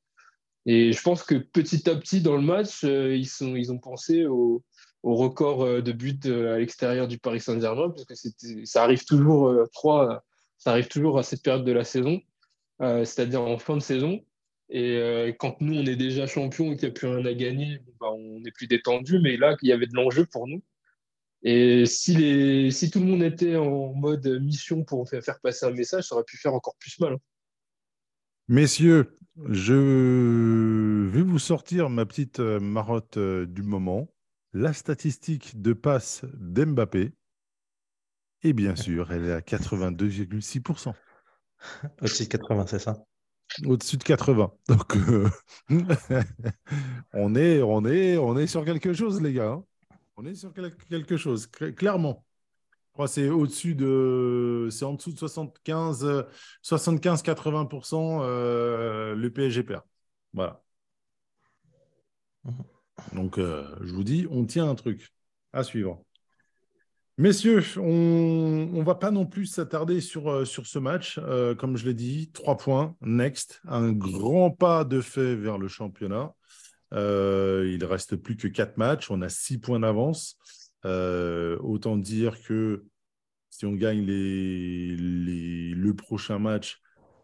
Et je pense que petit à petit dans le match, euh, ils, ont pensé au, record euh, de buts euh, à l'extérieur du Paris Saint-Germain, parce que ça arrive toujours trois, ça arrive toujours à cette période de la saison, c'est-à-dire en fin de saison. Et quand nous, on est déjà champion et qu'il n'y a plus rien à gagner, bah, on est plus détendu. Mais là, il y avait de l'enjeu pour nous. Et si, les, si tout le monde était en mode mission pour faire passer un message, ça aurait pu faire encore plus mal. Hein. Messieurs, je vais vous sortir ma petite euh, marotte euh, du moment. La statistique de passe d'Mbappé. Et bien sûr, elle est à 82,6%. Au-dessus de 80, c'est ça? Au-dessus de 80. Donc, euh, on, est, on, est, on est sur quelque chose, les gars. Hein. On est sur quelque chose, clairement c'est au-dessus de. C'est en dessous de 75, 75-80% euh, le PSG perd. Voilà. Mhm. Donc, euh, je vous dis, on tient un truc à suivre. Messieurs, on ne va pas non plus s'attarder sur, euh, sur ce match. comme je l'ai dit, trois points, next. Un grand pas de fait vers le championnat. Il reste plus que quatre matchs. On a six points d'avance. Euh, autant dire que si on gagne le prochain match,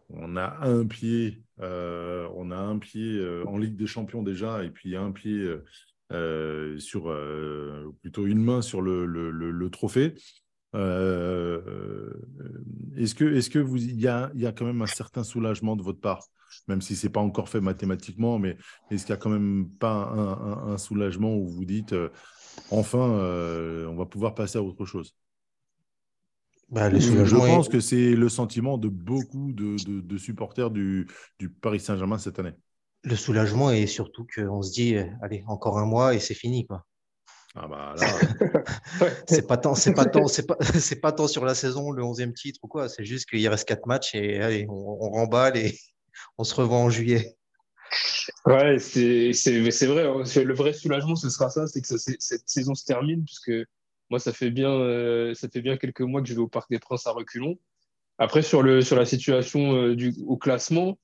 on a un pied, euh, on a un pied euh, en Ligue des Champions déjà, et puis un pied sur plutôt une main sur le, trophée. est-ce que, est-ce que vous, il y a quand même un certain soulagement de votre part, même si c'est pas encore fait mathématiquement, mais est-ce qu'il y a quand même pas un soulagement où vous dites enfin, euh, on va pouvoir passer à autre chose? Bah, je pense que c'est le sentiment de beaucoup de, supporters du, Paris Saint-Germain cette année. Le soulagement est surtout qu'on se dit, allez, encore un mois et c'est fini. Quoi. Ah bah c'est pas tant, c'est pas tant, c'est pas, c'est pas tant sur la saison, le 11e titre ou quoi. C'est juste qu'il reste quatre matchs et allez, on, on remballe et on se revoit en juillet. Ouais, c'est vrai. Hein. Le vrai soulagement, ce sera ça, c'est que cette saison se termine, puisque moi, ça fait, bien, euh, ça fait bien quelques mois que je vais au Parc des Princes à reculons. Après, sur, sur la situation euh, du, au classement,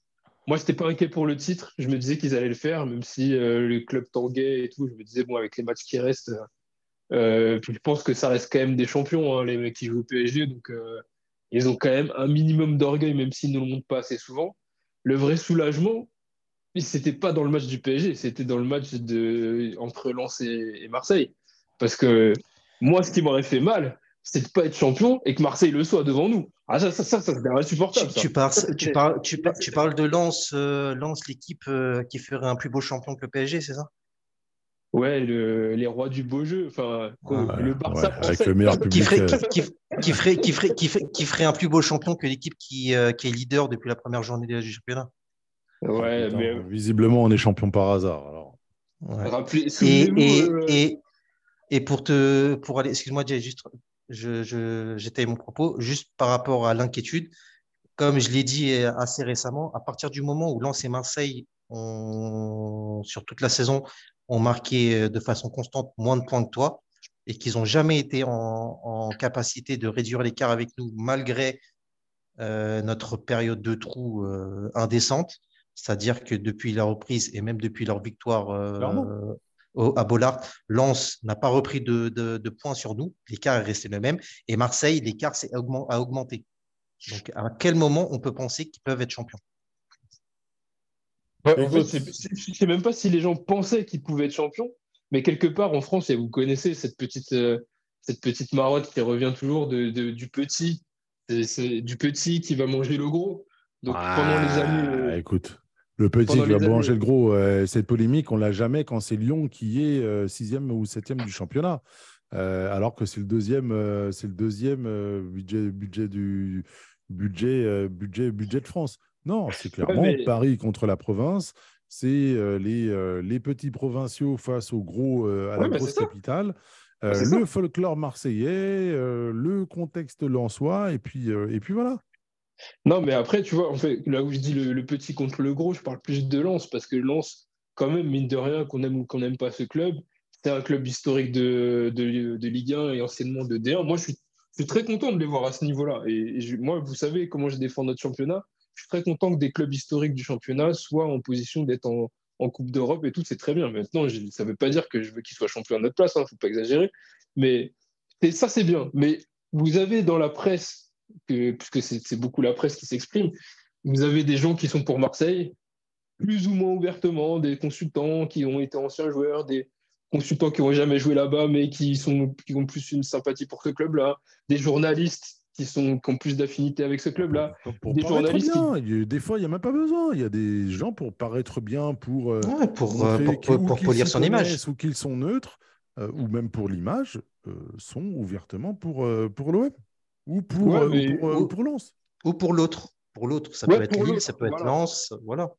moi, je n'étais pas inquiet pour le titre. Je me disais qu'ils allaient le faire, même si euh, le club tanguait et tout. Je me disais, bon, avec les matchs qui restent, je pense que ça reste quand même des champions, hein, les mecs qui jouent au PSG. Donc, ils ont quand même un minimum d'orgueil, même s'ils ne le montrent pas assez souvent. Le vrai soulagement, c'était pas dans le match du PSG, c'était dans le match de, entre Lens et, Marseille. Parce que moi, ce qui m'aurait fait mal, c'est de pas être champion et que Marseille le soit devant nous. Ah, ça, ça, ça, ça c'est insupportable. Tu, tu, parles, tu, parles, tu, tu parles de Lens, euh, Lens l'équipe euh, qui ferait un plus beau champion que le PSG, c'est ça? Ouais, le, les rois du beau jeu. Enfin, le Barça avec le meilleur public. Qui ferait, qui, qui, ferait, qui, ferait, qui, ferait, qui ferait un plus beau champion que l'équipe qui, euh, qui est leader depuis la première journée du championnat. Ouais, mais... Visiblement, on est champion par hasard. Alors. et, euh, et, et, pour te pour aller, excuse-moi, juste, je, je, mon propos, juste par rapport à l'inquiétude, comme je l'ai dit assez récemment, à partir du moment où Lens et Marseille, ont, sur toute la saison, ont marqué de façon constante moins de points que toi, et qu'ils n'ont jamais été en, en, capacité de réduire l'écart avec nous malgré euh, notre période de trou euh, indécente, c'est-à-dire que depuis la reprise et même depuis leur victoire euh, à Bollard, Lens n'a pas repris de, points sur nous. L'écart est resté le même. Et Marseille, l'écart a augmenté. Donc, à quel moment on peut penser qu'ils peuvent être champions? Je ne sais même pas si les gens pensaient qu'ils pouvaient être champions. Mais quelque part, en France, et vous connaissez cette petite, euh, cette petite marotte qui revient toujours de, du petit. C'est du petit qui va manger le gros. Donc, pendant les années. Euh, écoute, le petit qui va manger le gros, cette polémique, on l'a jamais quand c'est Lyon qui est sixième ou septième du championnat. alors que c'est le deuxième, c'est le deuxième budget, budget du budget, budget, budget de France. Non, c'est clairement Paris contre la province. C'est euh, les, euh, les, petits provinciaux face au gros, euh, à la grosse capitale. le folklore marseillais, le contexte lensois, et puis, et puis voilà. Non, mais après, tu vois, en fait, là où je dis le, petit contre le gros, je parle plus de Lens, parce que Lens, quand même, mine de rien, qu'on aime ou qu'on n'aime pas ce club, c'est un club historique de, de, de, Ligue 1 et anciennement de D1. Moi, je suis, je suis, très content de les voir à ce niveau-là. Et, moi, vous savez comment je défends notre championnat je suis très content que des clubs historiques du championnat soient en position d'être en, Coupe d'Europe et tout, c'est très bien. Maintenant, ça ne veut pas dire que je veux qu'ils soient champions à notre place, il hein, ne faut pas exagérer. Mais ça, c'est bien. Mais vous avez dans la presse, puisque c'est beaucoup la presse qui s'exprime, vous avez des gens qui sont pour Marseille, plus ou moins ouvertement, des consultants qui ont été anciens joueurs, des consultants qui n'ont jamais joué là-bas, mais qui, ont plus une sympathie pour ce club-là, des journalistes qui, sont, ont plus d'affinité avec ce club-là. des journalistes. Des fois, il n'y a même pas besoin. Il y a des gens pour paraître bien, pour. Euh, pour, euh, pour, pour, lire son image. Ou qu'ils sont neutres, euh, ou même pour l'image, sont ouvertement pour, pour l'OM. Ou pour, ou pour, Lens. Ou pour l'autre. Pour l'autre. Ça, peut être Lille, ça peut être Lens. Voilà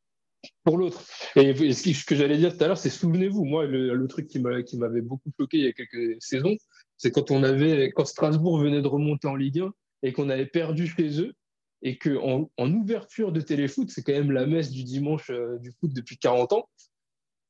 pour l'autre. Et, ce que j'allais dire tout à l'heure, c'est souvenez-vous, moi, le, le truc qui m'avait beaucoup bloqué il y a quelques saisons, c'est quand on avait, quand Strasbourg venait de remonter en Ligue 1 et qu'on avait perdu chez eux et qu'en en, ouverture de téléfoot, c'est quand même la messe du dimanche euh, du foot depuis 40 ans,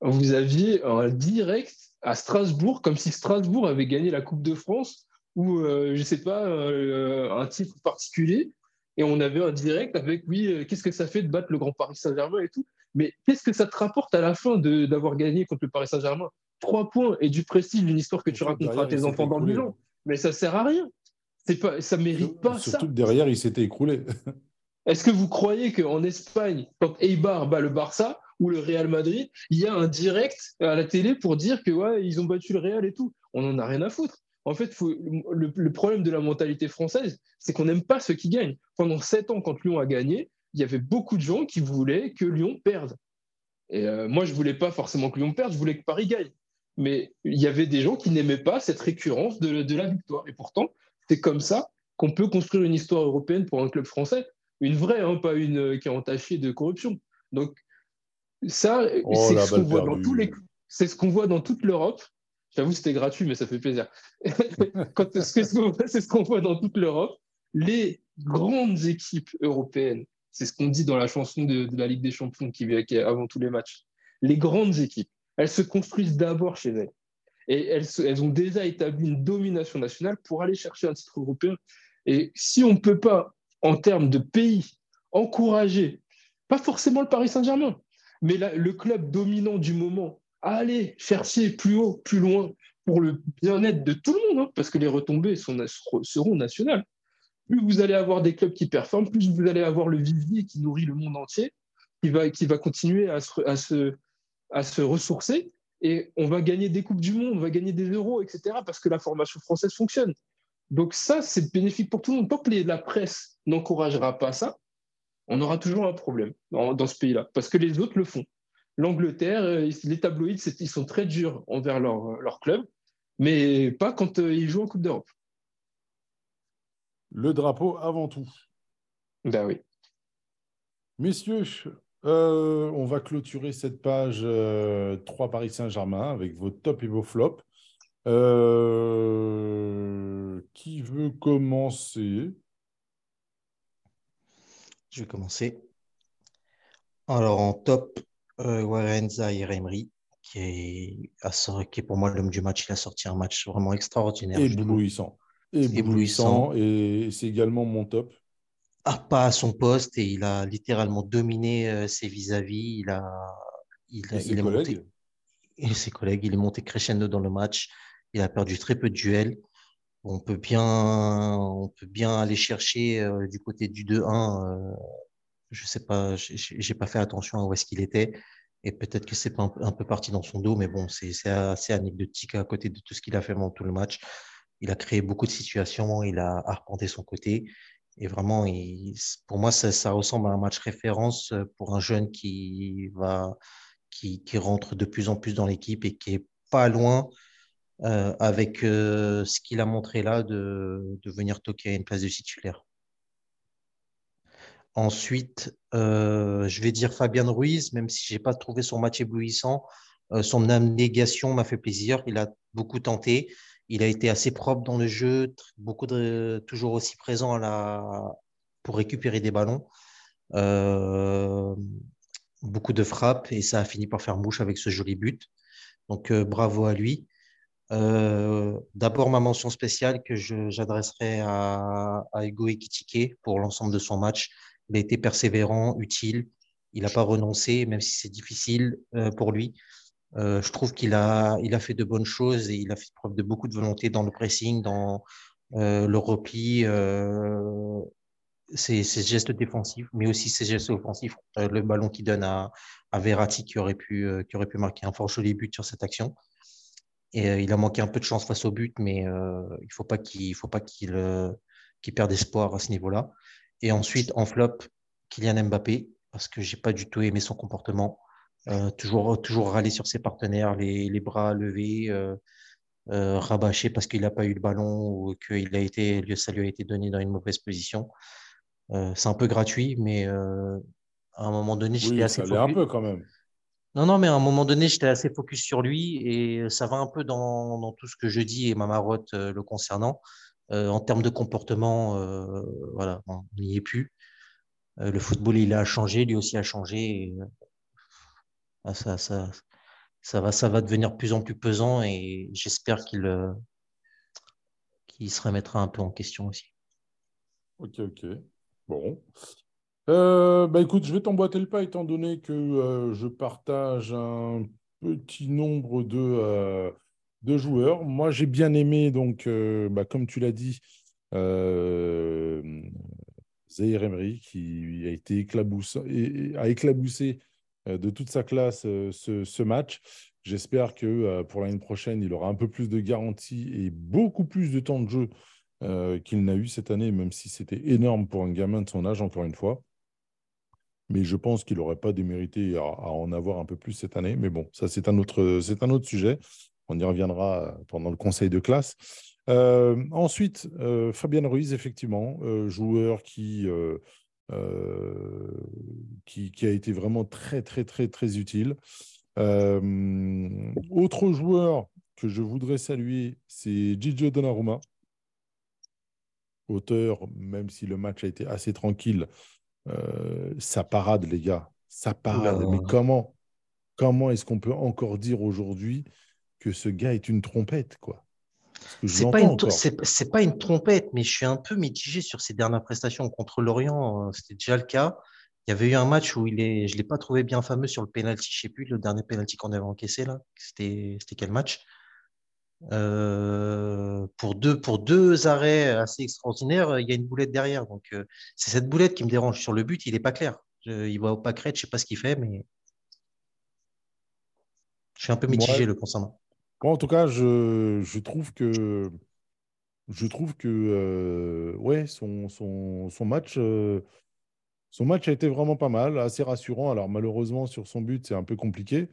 vous aviez un direct à Strasbourg, comme si Strasbourg avait gagné la Coupe de France ou, euh, je ne sais pas, euh, un titre particulier. Et on avait un direct avec, oui, qu'est-ce que ça fait de battre le Grand Paris Saint-Germain et tout. Mais qu'est-ce que ça te rapporte à la fin d'avoir gagné contre le Paris Saint-Germain? Trois points et du prestige, une histoire que tu raconteras à tes enfants dans le bilan. Mais ça sert à rien. Pas, ça mérite pas Surtout que derrière, il s'était écroulé. Est-ce que vous croyez qu'en Espagne, quand Eibar bat le Barça ou le Real Madrid, il y a un direct à la télé pour dire que ouais, ils ont battu le Real et tout? On n'en a rien à foutre. En fait, le, problème de la mentalité française, c'est qu'on n'aime pas ceux qui gagnent. Pendant sept ans, quand Lyon a gagné, il y avait beaucoup de gens qui voulaient que Lyon perde. Et euh, moi, je voulais pas forcément que Lyon perde, je voulais que Paris gagne. Mais il y avait des gens qui n'aimaient pas cette récurrence de, de la victoire. Et pourtant, c'est comme ça qu'on peut construire une histoire européenne pour un club français. Une vraie, hein, pas une qui est entachée de corruption. Donc, ça, oh, c'est ce qu'on voit dans tous les. C'est ce qu'on voit dans toute l'Europe. J'avoue, c'était gratuit, mais ça fait plaisir. c'est ce qu'on voit dans toute l'Europe. Les grandes équipes européennes, c'est ce qu'on dit dans la chanson de, la Ligue des Champions qui, qui est avant tous les matchs. Les grandes équipes, elles se construisent d'abord chez elles. Et elles, ont déjà établi une domination nationale pour aller chercher un titre européen. Et si on ne peut pas, en termes de pays, encourager, pas forcément le Paris Saint-Germain, mais le club dominant du moment, à aller chercher plus haut, plus loin, pour le bien-être de tout le monde, hein, parce que les retombées seront nationales. Plus vous allez avoir des clubs qui performent, plus vous allez avoir le vivier qui nourrit le monde entier, qui va, continuer à se ressourcer et on va gagner des Coupes du Monde, on va gagner des euros, etc., parce que la formation française fonctionne. Donc ça, c'est bénéfique pour tout le monde. Tant que la presse n'encouragera pas ça, on aura toujours un problème dans, ce pays-là, parce que les autres le font. L'Angleterre, euh, les tabloïds, ils sont très durs envers leur, leur club, mais pas quand euh, ils jouent en Coupe d'Europe. Le drapeau avant tout. Ben oui. Messieurs, euh, on va clôturer cette page 3 euh, Paris Saint-Germain avec vos tops et vos flops. Euh, qui veut commencer? Je vais commencer. Alors en top, Warenza Emery, qui est, qui est pour moi l'homme du match. Il a sorti un match vraiment extraordinaire. Éblouissant. Éblouissant. Et c'est également mon top pas à son poste et il a littéralement dominé euh, ses vis-à-vis. Il a, il, est monté, et ses collègues, il est monté crescendo dans le match. Il a perdu très peu de duels. On peut bien, on peut bien aller chercher euh, du côté du 2-1. Euh, je sais pas, j'ai pas fait attention à où est-ce qu'il était, Et peut-être que c'est un, un peu parti dans son dos, mais bon, c'est assez anecdotique à côté de tout ce qu'il a fait pendant tout le match. Il a créé beaucoup de situations, il a arpenté son côté. Et vraiment, pour moi, ça, ressemble à un match référence pour un jeune qui, va, qui, rentre de plus en plus dans l'équipe et qui est pas loin euh, avec euh, ce qu'il a montré là de, venir toquer à une place de titulaire. Ensuite, euh, je vais dire Fabien Ruiz, même si je n'ai pas trouvé son match éblouissant, son abnégation m'a fait plaisir. Il a beaucoup tenté. Il a été assez propre dans le jeu, beaucoup de, toujours aussi présent pour récupérer des ballons. Euh, beaucoup de frappes et ça a fini par faire mouche avec ce joli but. Donc euh, bravo à lui. Euh, d'abord ma mention spéciale que j'adresserai à, à Hugo Ekitike pour l'ensemble de son match. Il a été persévérant, utile. Il n'a pas renoncé, même si c'est difficile pour lui. Euh, je trouve qu'il a, il a fait de bonnes choses et il a fait preuve de beaucoup de volonté dans le pressing, dans euh, le repli, euh, ses, gestes défensifs, mais aussi ses gestes offensifs. Le ballon qu'il donne à, à Verratti qui aurait, pu, qui aurait pu marquer un fort joli but sur cette action. Et il a manqué un peu de chance face au but, mais il ne faut pas qu'il faut perde espoir à ce niveau-là. Et ensuite, en flop, Kylian Mbappé, parce que j'ai pas du tout aimé son comportement. Euh, toujours, toujours râler sur ses partenaires, les, les bras levés, euh, euh, rabâché parce qu'il n'a pas eu le ballon ou que il a été, ça lui a été donné dans une mauvaise position. Euh, c'est un peu gratuit, mais à un moment donné, j'étais assez. Ça un peu quand même. Non, non, mais à un moment donné, j'étais assez focus sur lui et ça va un peu dans, dans tout ce que je dis et ma marotte le concernant. en termes de comportement, voilà, on n'y est plus. le football, il a changé, lui aussi a changé. Et, ça, ça, ça, va, ça va devenir de plus en plus pesant et j'espère qu'il euh, se remettra un peu en question aussi. Ok, ok. Bon. Euh, bah écoute, je vais t'emboîter le pas étant donné que euh, je partage un petit nombre de, de joueurs. Moi, j'ai bien aimé, donc, bah, comme tu l'as dit, Zahir Emery, qui a été éclaboussé, a éclaboussé de toute sa classe euh, ce, match. J'espère que euh, pour l'année prochaine, il aura un peu plus de garanties et beaucoup plus de temps de jeu qu'il n'a eu cette année, même si c'était énorme pour un gamin de son âge, encore une fois. Mais je pense qu'il n'aurait pas démérité à, en avoir un peu plus cette année. Mais bon, ça, c'est un, autre, un autre sujet. On y reviendra pendant le conseil de classe. ensuite, Fabien Ruiz, effectivement, joueur qui euh, qui, a été vraiment très, très, très, très utile. Euh, autre joueur que je voudrais saluer, c'est Gigio Donnarumma, auteur, même si le match a été assez tranquille, euh, sa parade, les gars, sa parade. Mais comment, comment est-ce qu'on peut encore dire aujourd'hui que ce gars est une trompette, quoi? C'est pas, une, c'est, pas une trompette, mais je suis un peu mitigé sur ses dernières prestations contre l'Orient. Euh, c'était déjà le cas. Il y avait eu un match où il est, je ne l'ai pas trouvé bien fameux sur le penalty, je ne sais plus, le dernier penalty qu'on avait encaissé là. C'était, c'était quel match? Euh, pour, deux, pour deux arrêts assez extraordinaires, il y a une boulette derrière. Donc, euh, c'est cette boulette qui me dérange. Sur le but, il n'est pas clair. il va au pâquerette, je ne sais pas ce qu'il fait, mais je suis un peu mitigé le concernant en tout cas, je, trouve que, je trouve que euh, ouais, son match, euh, son match a été vraiment pas mal, assez rassurant. Alors, malheureusement, sur son but, c'est un peu compliqué.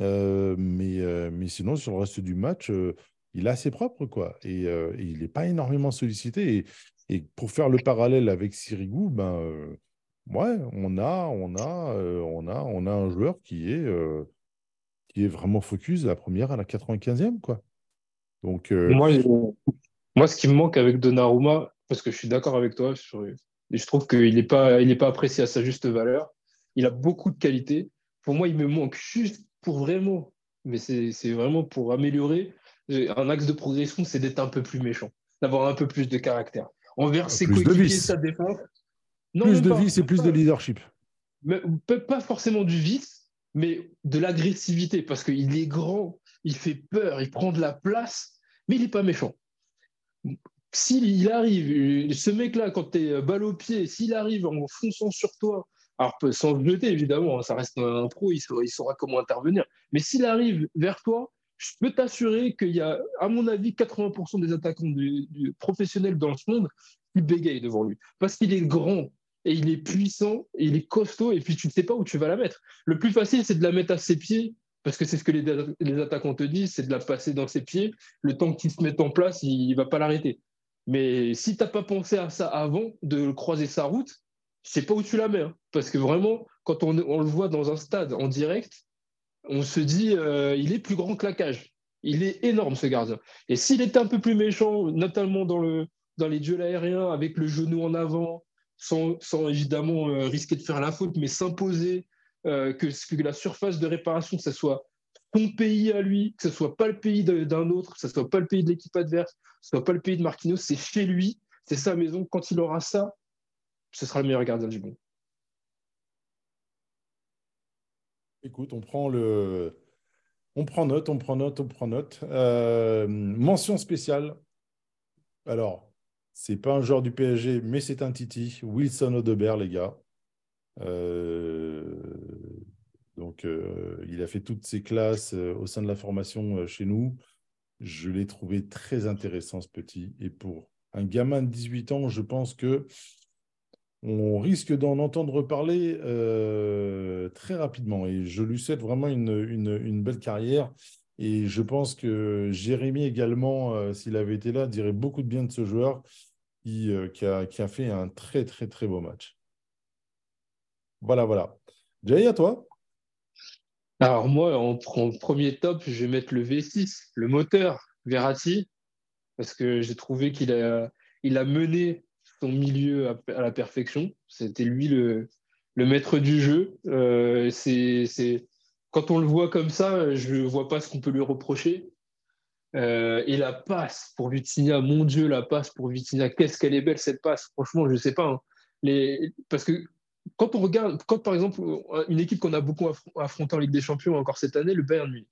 Euh, mais, mais sinon, sur le reste du match, il est assez propre. Quoi, et, il n'est pas énormément sollicité. Et, et, pour faire le parallèle avec Sirigu, ben, ouais, on a, on, a, on, a, on a un joueur qui est qui est vraiment focus de la première à la 95e. Quoi. Donc, euh, moi, moi, ce qui me manque avec Donnarumma, parce que je suis d'accord avec toi, je trouve qu'il n'est pas, il pas apprécié à sa juste valeur. Il a beaucoup de qualités. Pour moi, il me manque juste pour vraiment, mais c'est vraiment pour améliorer. Un axe de progression, c'est d'être un peu plus méchant, d'avoir un peu plus de caractère. Envers ses coéquipiers, sa défense. Non, plus de vice et plus de leadership. Mais, pas forcément du vice, mais de l'agressivité, parce qu'il est grand, il fait peur, il prend de la place, mais il n'est pas méchant. S'il arrive, ce mec-là, quand tu es balle au pied, s'il arrive en fonçant sur toi Alors, sans jeter, évidemment, hein, ça reste un pro, il saura, comment intervenir. Mais s'il arrive vers toi, je peux t'assurer qu'il y a, à mon avis, 80% des attaquants professionnels dans ce monde qui bégayent devant lui. Parce qu'il est grand, et il est puissant, il est costaud, et puis tu ne sais pas où tu vas la mettre. Le plus facile, c'est de la mettre à ses pieds, parce que c'est ce que les, attaquants te disent, c'est de la passer dans ses pieds. Le temps qu'il se mette en place, il ne va pas l'arrêter. Mais si tu n'as pas pensé à ça avant de croiser sa route, je sais pas où tu la mets. Hein. parce que vraiment, quand on, le voit dans un stade en direct, on se dit, euh, il est plus grand que la cage. Il est énorme, ce gardien. Et s'il était un peu plus méchant, notamment dans, dans les duels aériens, avec le genou en avant, sans, évidemment euh, risquer de faire la faute, mais s'imposer, euh, que, la surface de réparation, que ce soit son pays à lui, que ce soit pas le pays d'un autre, que ce soit pas le pays de l'équipe adverse, que ce soit pas le pays de Marquinhos, c'est chez lui, c'est sa maison. Quand il aura ça, ce sera le meilleur gardien du monde. Écoute, on prend le, on prend note, on prend note, on prend note. Euh, mention spéciale. Alors, c'est pas un joueur du PSG, mais c'est un Titi. Wilson Odebert, les gars. Euh, donc, euh, il a fait toutes ses classes au sein de la formation chez nous. Je l'ai trouvé très intéressant, ce petit. Et pour un gamin de 18 ans, je pense que on risque d'en entendre parler euh, très rapidement. Et je lui souhaite vraiment une, belle carrière. Et je pense que Jérémy également, euh, s'il avait été là, dirait beaucoup de bien de ce joueur qui, euh, a, fait un très, très, très beau match. Voilà, voilà. Jay, à toi Alors moi, en, premier top, je vais mettre le V6, le moteur Verratti, parce que j'ai trouvé qu'il a, il a mené son milieu à, la perfection. C'était lui le, le, maître du jeu. Euh, c'est, Quand on le voit comme ça, je ne vois pas ce qu'on peut lui reprocher. Euh, et la passe pour Vitinha, mon Dieu, la passe pour Vitinha, qu'est-ce qu'elle est belle cette passe. Franchement, je ne sais pas. Hein. Parce que quand on regarde, quand par exemple, une équipe qu'on a beaucoup affrontée en Ligue des Champions encore cette année, le Bayern Munich,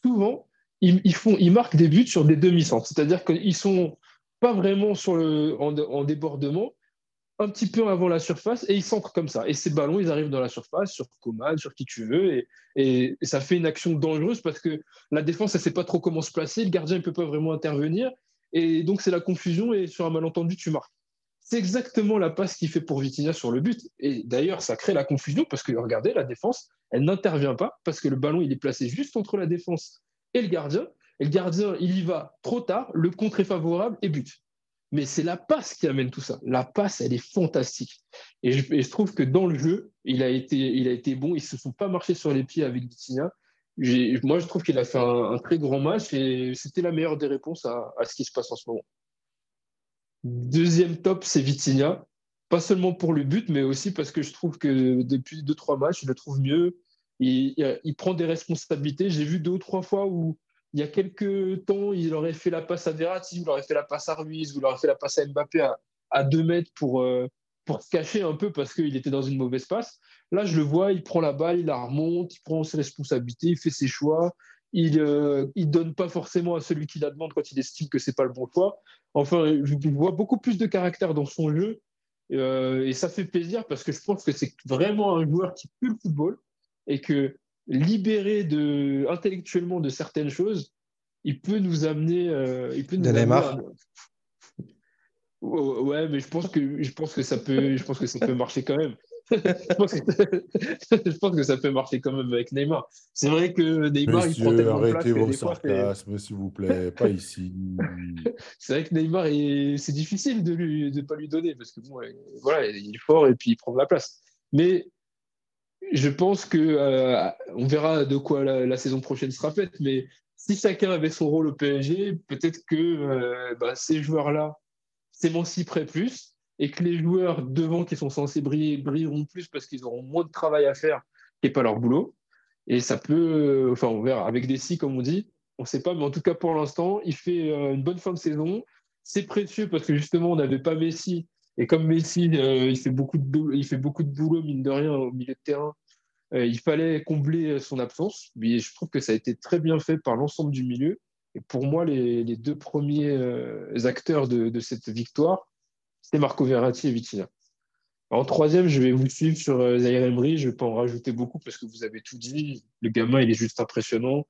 souvent, ils, marquent des buts sur des demi-centres. C'est-à-dire qu'ils sont pas vraiment en, débordement, un petit peu avant la surface, et ils centrent comme ça. Et ces ballons, ils arrivent dans la surface, sur Coman, sur qui tu veux, et, ça fait une action dangereuse parce que la défense, elle sait pas trop comment se placer, le gardien ne peut pas vraiment intervenir, et donc c'est la confusion, et sur un malentendu, tu marques. C'est exactement la passe qu'il fait pour Vitinha sur le but. Et d'ailleurs, ça crée la confusion parce que regardez, la défense, elle n'intervient pas parce que le ballon, il est placé juste entre la défense et le gardien. Et le gardien, il y va trop tard, le contre est favorable et but. Mais c'est la passe qui amène tout ça. La passe, elle est fantastique. Et je, trouve que dans le jeu, il a été, il a été bon. Ils ne se sont pas marchés sur les pieds avec Vitinha. Moi, je trouve qu'il a fait un, très grand match et c'était la meilleure des réponses à, ce qui se passe en ce moment. Deuxième top, c'est Vitinha. Pas seulement pour le but, mais aussi parce que je trouve que depuis deux, trois matchs, je le trouve mieux. Il, il prend des responsabilités. J'ai vu deux ou trois fois où il y a quelques temps, il aurait fait la passe à Verratti, il aurait fait la passe à Ruiz, il aurait fait la passe à Mbappé à, deux mètres pour, euh, pour se cacher un peu parce qu'il était dans une mauvaise passe. Là, je le vois, il prend la balle, il la remonte, il prend ses responsabilités, il fait ses choix. Il ne euh, donne pas forcément à celui qui la demande quand il estime que c'est pas le bon choix. Enfin, je vois beaucoup plus de caractère dans son jeu euh, et ça fait plaisir parce que je pense que c'est vraiment un joueur qui pue le football et que libéré de, intellectuellement de certaines choses, il peut nous amener. Euh, il peut nous Ouais, mais je pense que je pense que ça peut, je pense que ça peut marcher quand même. je, pense que, ça peut marcher quand même avec Neymar. C'est vrai que Neymar, il prend tellement arrêtez vos sarcasmes, s'il vous plaît, pas ici. c'est vrai que Neymar, c'est difficile de ne de pas lui donner parce que bon, voilà, il est fort et puis il prend de la place. Mais je pense que euh, on verra de quoi la, saison prochaine sera faite, mais si chacun avait son rôle au PSG, peut-être que euh, bah, ces joueurs-là s'émanciperaient plus et que les joueurs devant qui sont censés briller brilleront plus parce qu'ils auront moins de travail à faire et pas leur boulot. Et ça peut, enfin, on verra avec des si, comme on dit, on ne sait pas, mais en tout cas pour l'instant, il fait euh, une bonne fin de saison. C'est précieux parce que justement, on n'avait pas Messi et comme Messi, euh, il, fait beaucoup de boulot, il fait beaucoup de boulot, mine de rien, au milieu de terrain, euh, il fallait combler son absence. Mais je trouve que ça a été très bien fait par l'ensemble du milieu. Et pour moi, les, deux premiers euh, acteurs de, cette victoire, c'est Marco Verratti et Vitinha. En troisième, je vais vous suivre sur euh, Zaire Emery. Je ne vais pas en rajouter beaucoup parce que vous avez tout dit. Le gamin, il est juste impressionnant.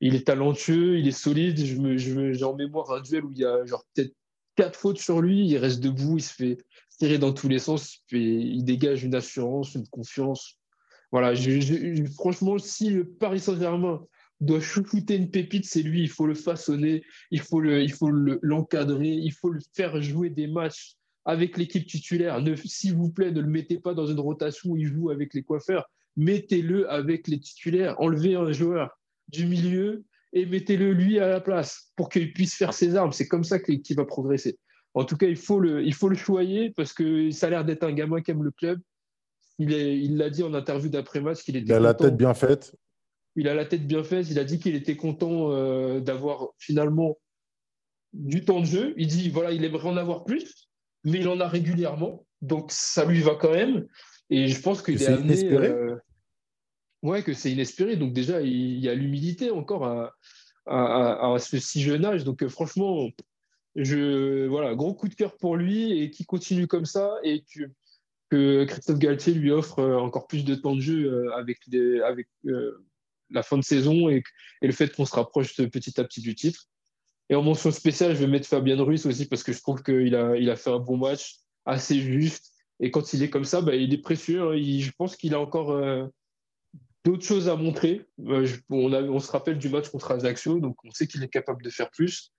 Il est talentueux, il est solide. Je me, je j'ai en mémoire un duel où il y a peut-être quatre fautes sur lui. Il reste debout, il se fait tirer dans tous les sens. Il dégage une assurance, une confiance. Voilà, franchement, si le Paris Saint-Germain doit chouchouter une pépite, c'est lui. Il faut le façonner, il faut le, il l'encadrer, il faut le faire jouer des matchs avec l'équipe titulaire. S'il vous plaît, ne le mettez pas dans une rotation où il joue avec les coiffeurs. Mettez-le avec les titulaires. Enlevez un joueur du milieu et mettez-le lui à la place pour qu'il puisse faire ses armes. C'est comme ça l'équipe va progresser. En tout cas, il faut le, il faut le choyer parce que ça a l'air d'être un gamin qui aime le club. Il l'a dit en interview d'après-match qu'il était. Il a la tête bien faite. Il a la tête bien faite. Il a dit qu'il était content euh, d'avoir finalement du temps de jeu. Il dit voilà, il aimerait en avoir plus, mais il en a régulièrement. Donc ça lui va quand même. Et je pense qu'il est, amené. Euh, ouais, que c'est inespéré. Donc déjà, il y a l'humilité encore à, ce si jeune âge. Donc euh, franchement, je voilà, gros coup de cœur pour lui et qui continue comme ça et que, Christophe Galtier lui offre encore plus de temps de jeu avec, avec la fin de saison et, le fait qu'on se rapproche petit à petit du titre. Et en mention spéciale, je vais mettre Fabien Ruiz aussi parce que je trouve qu'il a, il a fait un bon match, assez juste. Et quand il est comme ça, bah, il est précieux. Hein. je pense qu'il a encore euh, d'autres choses à montrer. Euh, on, on, se rappelle du match contre Ajaccio, donc on sait qu'il est capable de faire plus.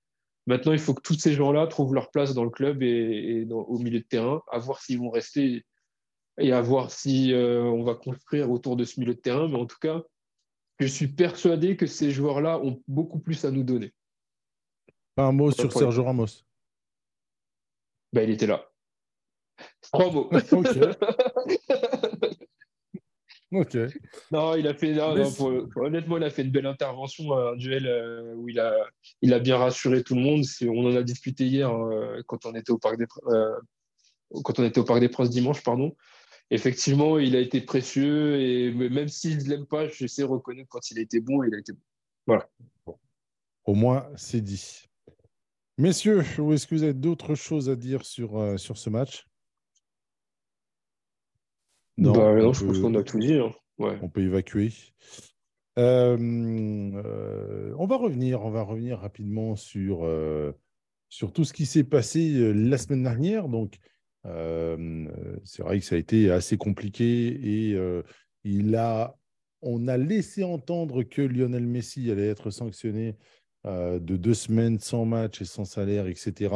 Maintenant, il faut que tous ces gens-là trouvent leur place dans le club et, au milieu de terrain, à voir s'ils vont rester et à voir si euh, on va construire autour de ce milieu de terrain. Mais en tout cas, je suis persuadé que ces joueurs-là ont beaucoup plus à nous donner. Pas un mot sur Sergio Ramos. Ben, il était là. Trois mots. ok. Non, il a fait. honnêtement, il a fait une belle intervention, un duel euh, où il a, il a bien rassuré tout le monde. On en a discuté hier euh, quand on était au parc des euh, quand on était au parc des Princes dimanche, pardon effectivement, il a été précieux et même s'il ne l'aime pas, je sais reconnaître quand il a été bon, il a été bon. Voilà. Au moins, c'est dit. Messieurs, est-ce que vous avez d'autres choses à dire sur, euh, sur ce match? Non, bah, je pense qu'on a tout dit. Hein. On peut évacuer. Euh, euh, on va revenir, on va revenir rapidement sur, sur tout ce qui s'est passé la semaine dernière. Donc, c'est vrai que ça a été assez compliqué et il a, on a laissé entendre que Lionel Messi allait être sanctionné de deux semaines sans match et sans salaire, etc.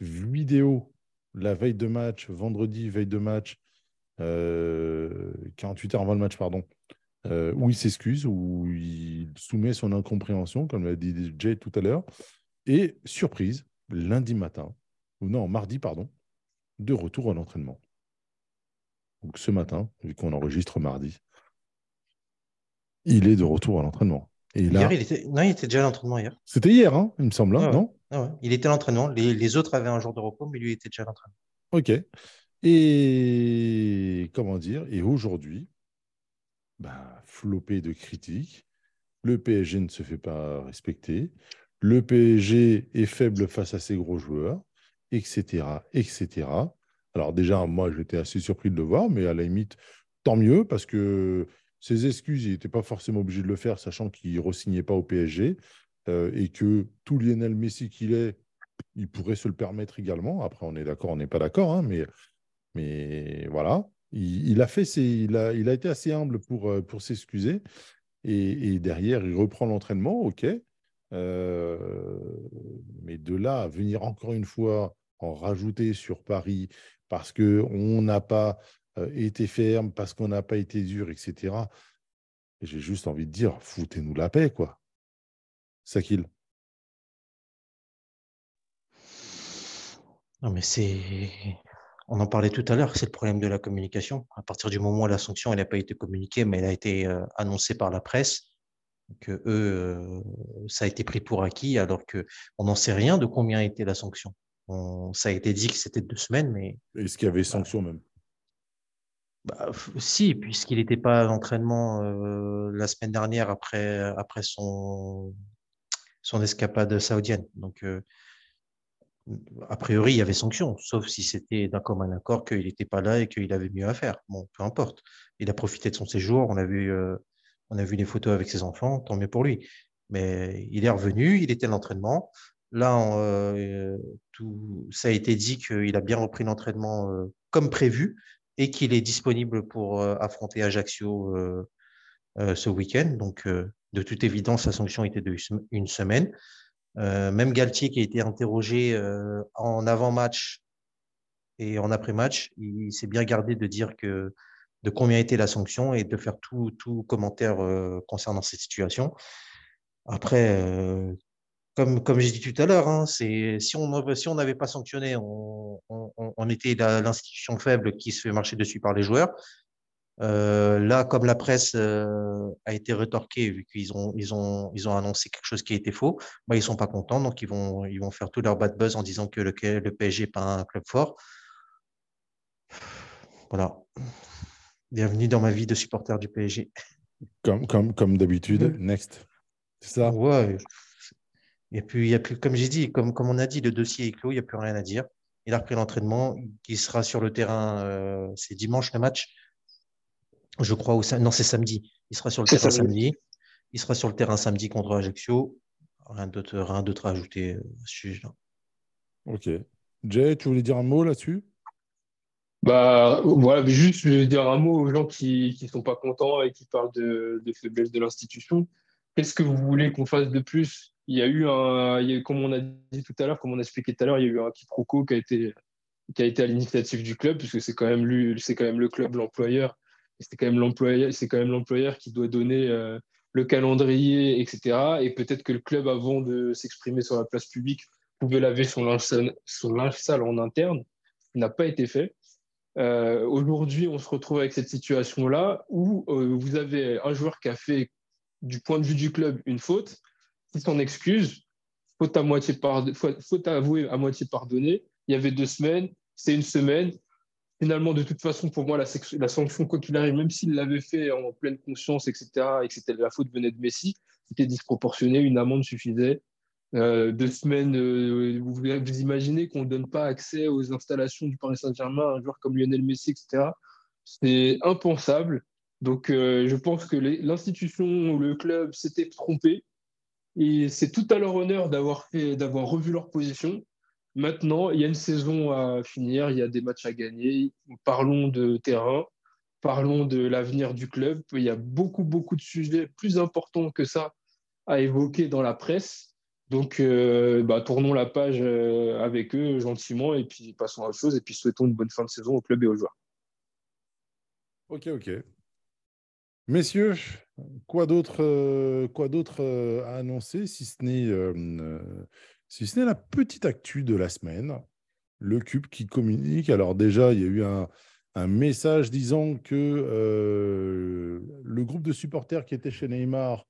Vidéo la veille de match, vendredi, veille de match, 48 heures avant le match, pardon, où il s'excuse, où il soumet son incompréhension, comme l'a dit Jay tout à l'heure. Et surprise, lundi matin, ou non, mardi, pardon, de retour à l'entraînement. Donc ce matin, vu qu'on enregistre mardi, il est de retour à l'entraînement. Et là... il était... Non, il était déjà à l'entraînement hier. C'était hier, hein, il me semble, hein, non ah Il était à l'entraînement. Les... autres avaient un jour de repos, mais lui était déjà à l'entraînement. Ok. Et comment dire Et aujourd'hui, bah, flopé de critiques. Le PSG ne se fait pas respecter. Le PSG est faible face à ses gros joueurs etc., etc. Alors déjà, moi, j'étais assez surpris de le voir, mais à la limite, tant mieux, parce que ses excuses, il n'était pas forcément obligé de le faire, sachant qu'il ne re-signait pas au PSG, euh, et que tout Lionel Messi qu'il est, il pourrait se le permettre également. Après, on est d'accord, on n'est pas d'accord, hein, mais, mais voilà. Il, a fait il, a, été assez humble pour, euh, s'excuser. Et, et, derrière, il reprend l'entraînement, OK. Euh, mais de là à venir encore une fois en rajouter sur Paris parce qu'on n'a pas euh, été ferme, parce qu'on n'a pas été dur, etc. J'ai juste envie de dire, foutez-nous la paix, quoi. Sakil. Non, mais c'est. On en parlait tout à l'heure, c'est le problème de la communication. À partir du moment où la sanction n'a pas été communiquée, mais elle a été euh, annoncée par la presse, que eux, euh, ça a été pris pour acquis, alors qu'on n'en sait rien de combien était la sanction ça a été dit que c'était deux semaines, mais. Est-ce qu'il y avait sanction même bah, Si, puisqu'il n'était pas à l'entraînement euh, la semaine dernière après, après son, son escapade saoudienne. Donc, euh, a priori, il y avait sanction, sauf si c'était d'un commun accord qu'il n'était pas là et qu'il avait mieux à faire. Bon, peu importe. Il a profité de son séjour, on a vu, euh, on a vu les photos avec ses enfants, tant mieux pour lui. Mais il est revenu, il était à l'entraînement. Là, euh, tout, ça a été dit qu'il a bien repris l'entraînement euh, comme prévu et qu'il est disponible pour affronter Ajaccio ce week-end. Donc, de toute évidence, sa sanction était de une semaine. Euh, même Galtier qui a été interrogé euh, en avant-match et en après-match, il s'est bien gardé de dire que de combien était la sanction et de faire tout, tout commentaire euh, concernant cette situation. Après, comme, comme j'ai dit tout à l'heure, hein, si on si n'avait pas sanctionné, on, on, on était l'institution faible qui se fait marcher dessus par les joueurs. Euh, là, comme la presse euh, a été rétorquée, vu qu'ils ont, ils ont, ils ont annoncé quelque chose qui été faux, bah, ils ne sont pas contents, donc ils vont, ils vont faire tout leur bad buzz en disant que le, le PSG n'est pas un club fort. Voilà. Bienvenue dans ma vie de supporter du PSG. Comme, comme, comme d'habitude, mm. next. C'est ça? Ouais. Et puis, y a plus, comme j'ai dit, comme, comme on a dit, le dossier est clos, il n'y a plus rien à dire. Il a repris l'entraînement, il sera sur le terrain, euh, c'est dimanche le match je crois, au, non, c'est samedi. Il sera sur le terrain samedi. Il sera sur le terrain samedi contre Ajaccio. Rien d'autre, rien d'autre à ajouter à ce sujet-là. Ok. Jay, tu voulais dire un mot là-dessus? Bah voilà, juste je dire un mot aux gens qui ne sont pas contents et qui parlent de, de faiblesse de l'institution. Qu'est-ce que vous voulez qu'on fasse de plus? Il y a eu un, comme on a dit tout à l'heure, comme on a expliqué tout à l'heure, il y a eu un quiproquo qui a été qui a été à l'initiative du club, puisque c'est quand même lui, c'est quand même le club, l'employeur, c'est quand même l'employeur, c'est quand même l'employeur qui doit donner euh, le calendrier, etc. Et peut-être que le club, avant de s'exprimer sur la place publique, pouvait laver son linge, sale en interne, ce n'a pas été fait. Euh, aujourd'hui, on se retrouve avec cette situation-là où euh, vous avez un joueur qui a fait, du point de vue du club, une faute, qui s'en excuse, faute, à moitié faute avouée à moitié pardonnée. Il y avait deux semaines, c'est une semaine, finalement, de toute façon, pour moi, la, sanction, quoi même s'il l'avait fait en pleine conscience, etc., et que c'était la faute venait de Messi, c'était disproportionné, une amende suffisait. Euh, deux semaines, euh, vous, vous, imaginez qu'on ne donne pas accès aux installations du Paris Saint-Germain à un joueur comme Lionel Messi, etc. C'est impensable. Donc, euh, je pense que l'institution ou le club s'était trompé. Et c'est tout à leur honneur d'avoir revu leur position. Maintenant, il y a une saison à finir, il y a des matchs à gagner. Parlons de terrain, parlons de l'avenir du club. Il y a beaucoup, beaucoup de sujets plus importants que ça à évoquer dans la presse. Donc, euh, bah, tournons la page euh, avec eux gentiment et puis passons à autre chose. Et puis souhaitons une bonne fin de saison au club et aux joueurs. Ok, ok. Messieurs, quoi d'autre euh, quoi d'autre à annoncer si ce n'est si ce n'est la petite actu de la semaine, le Cube qui communique. Alors déjà, il y a eu un, message disant que euh, le groupe de supporters qui était chez Neymar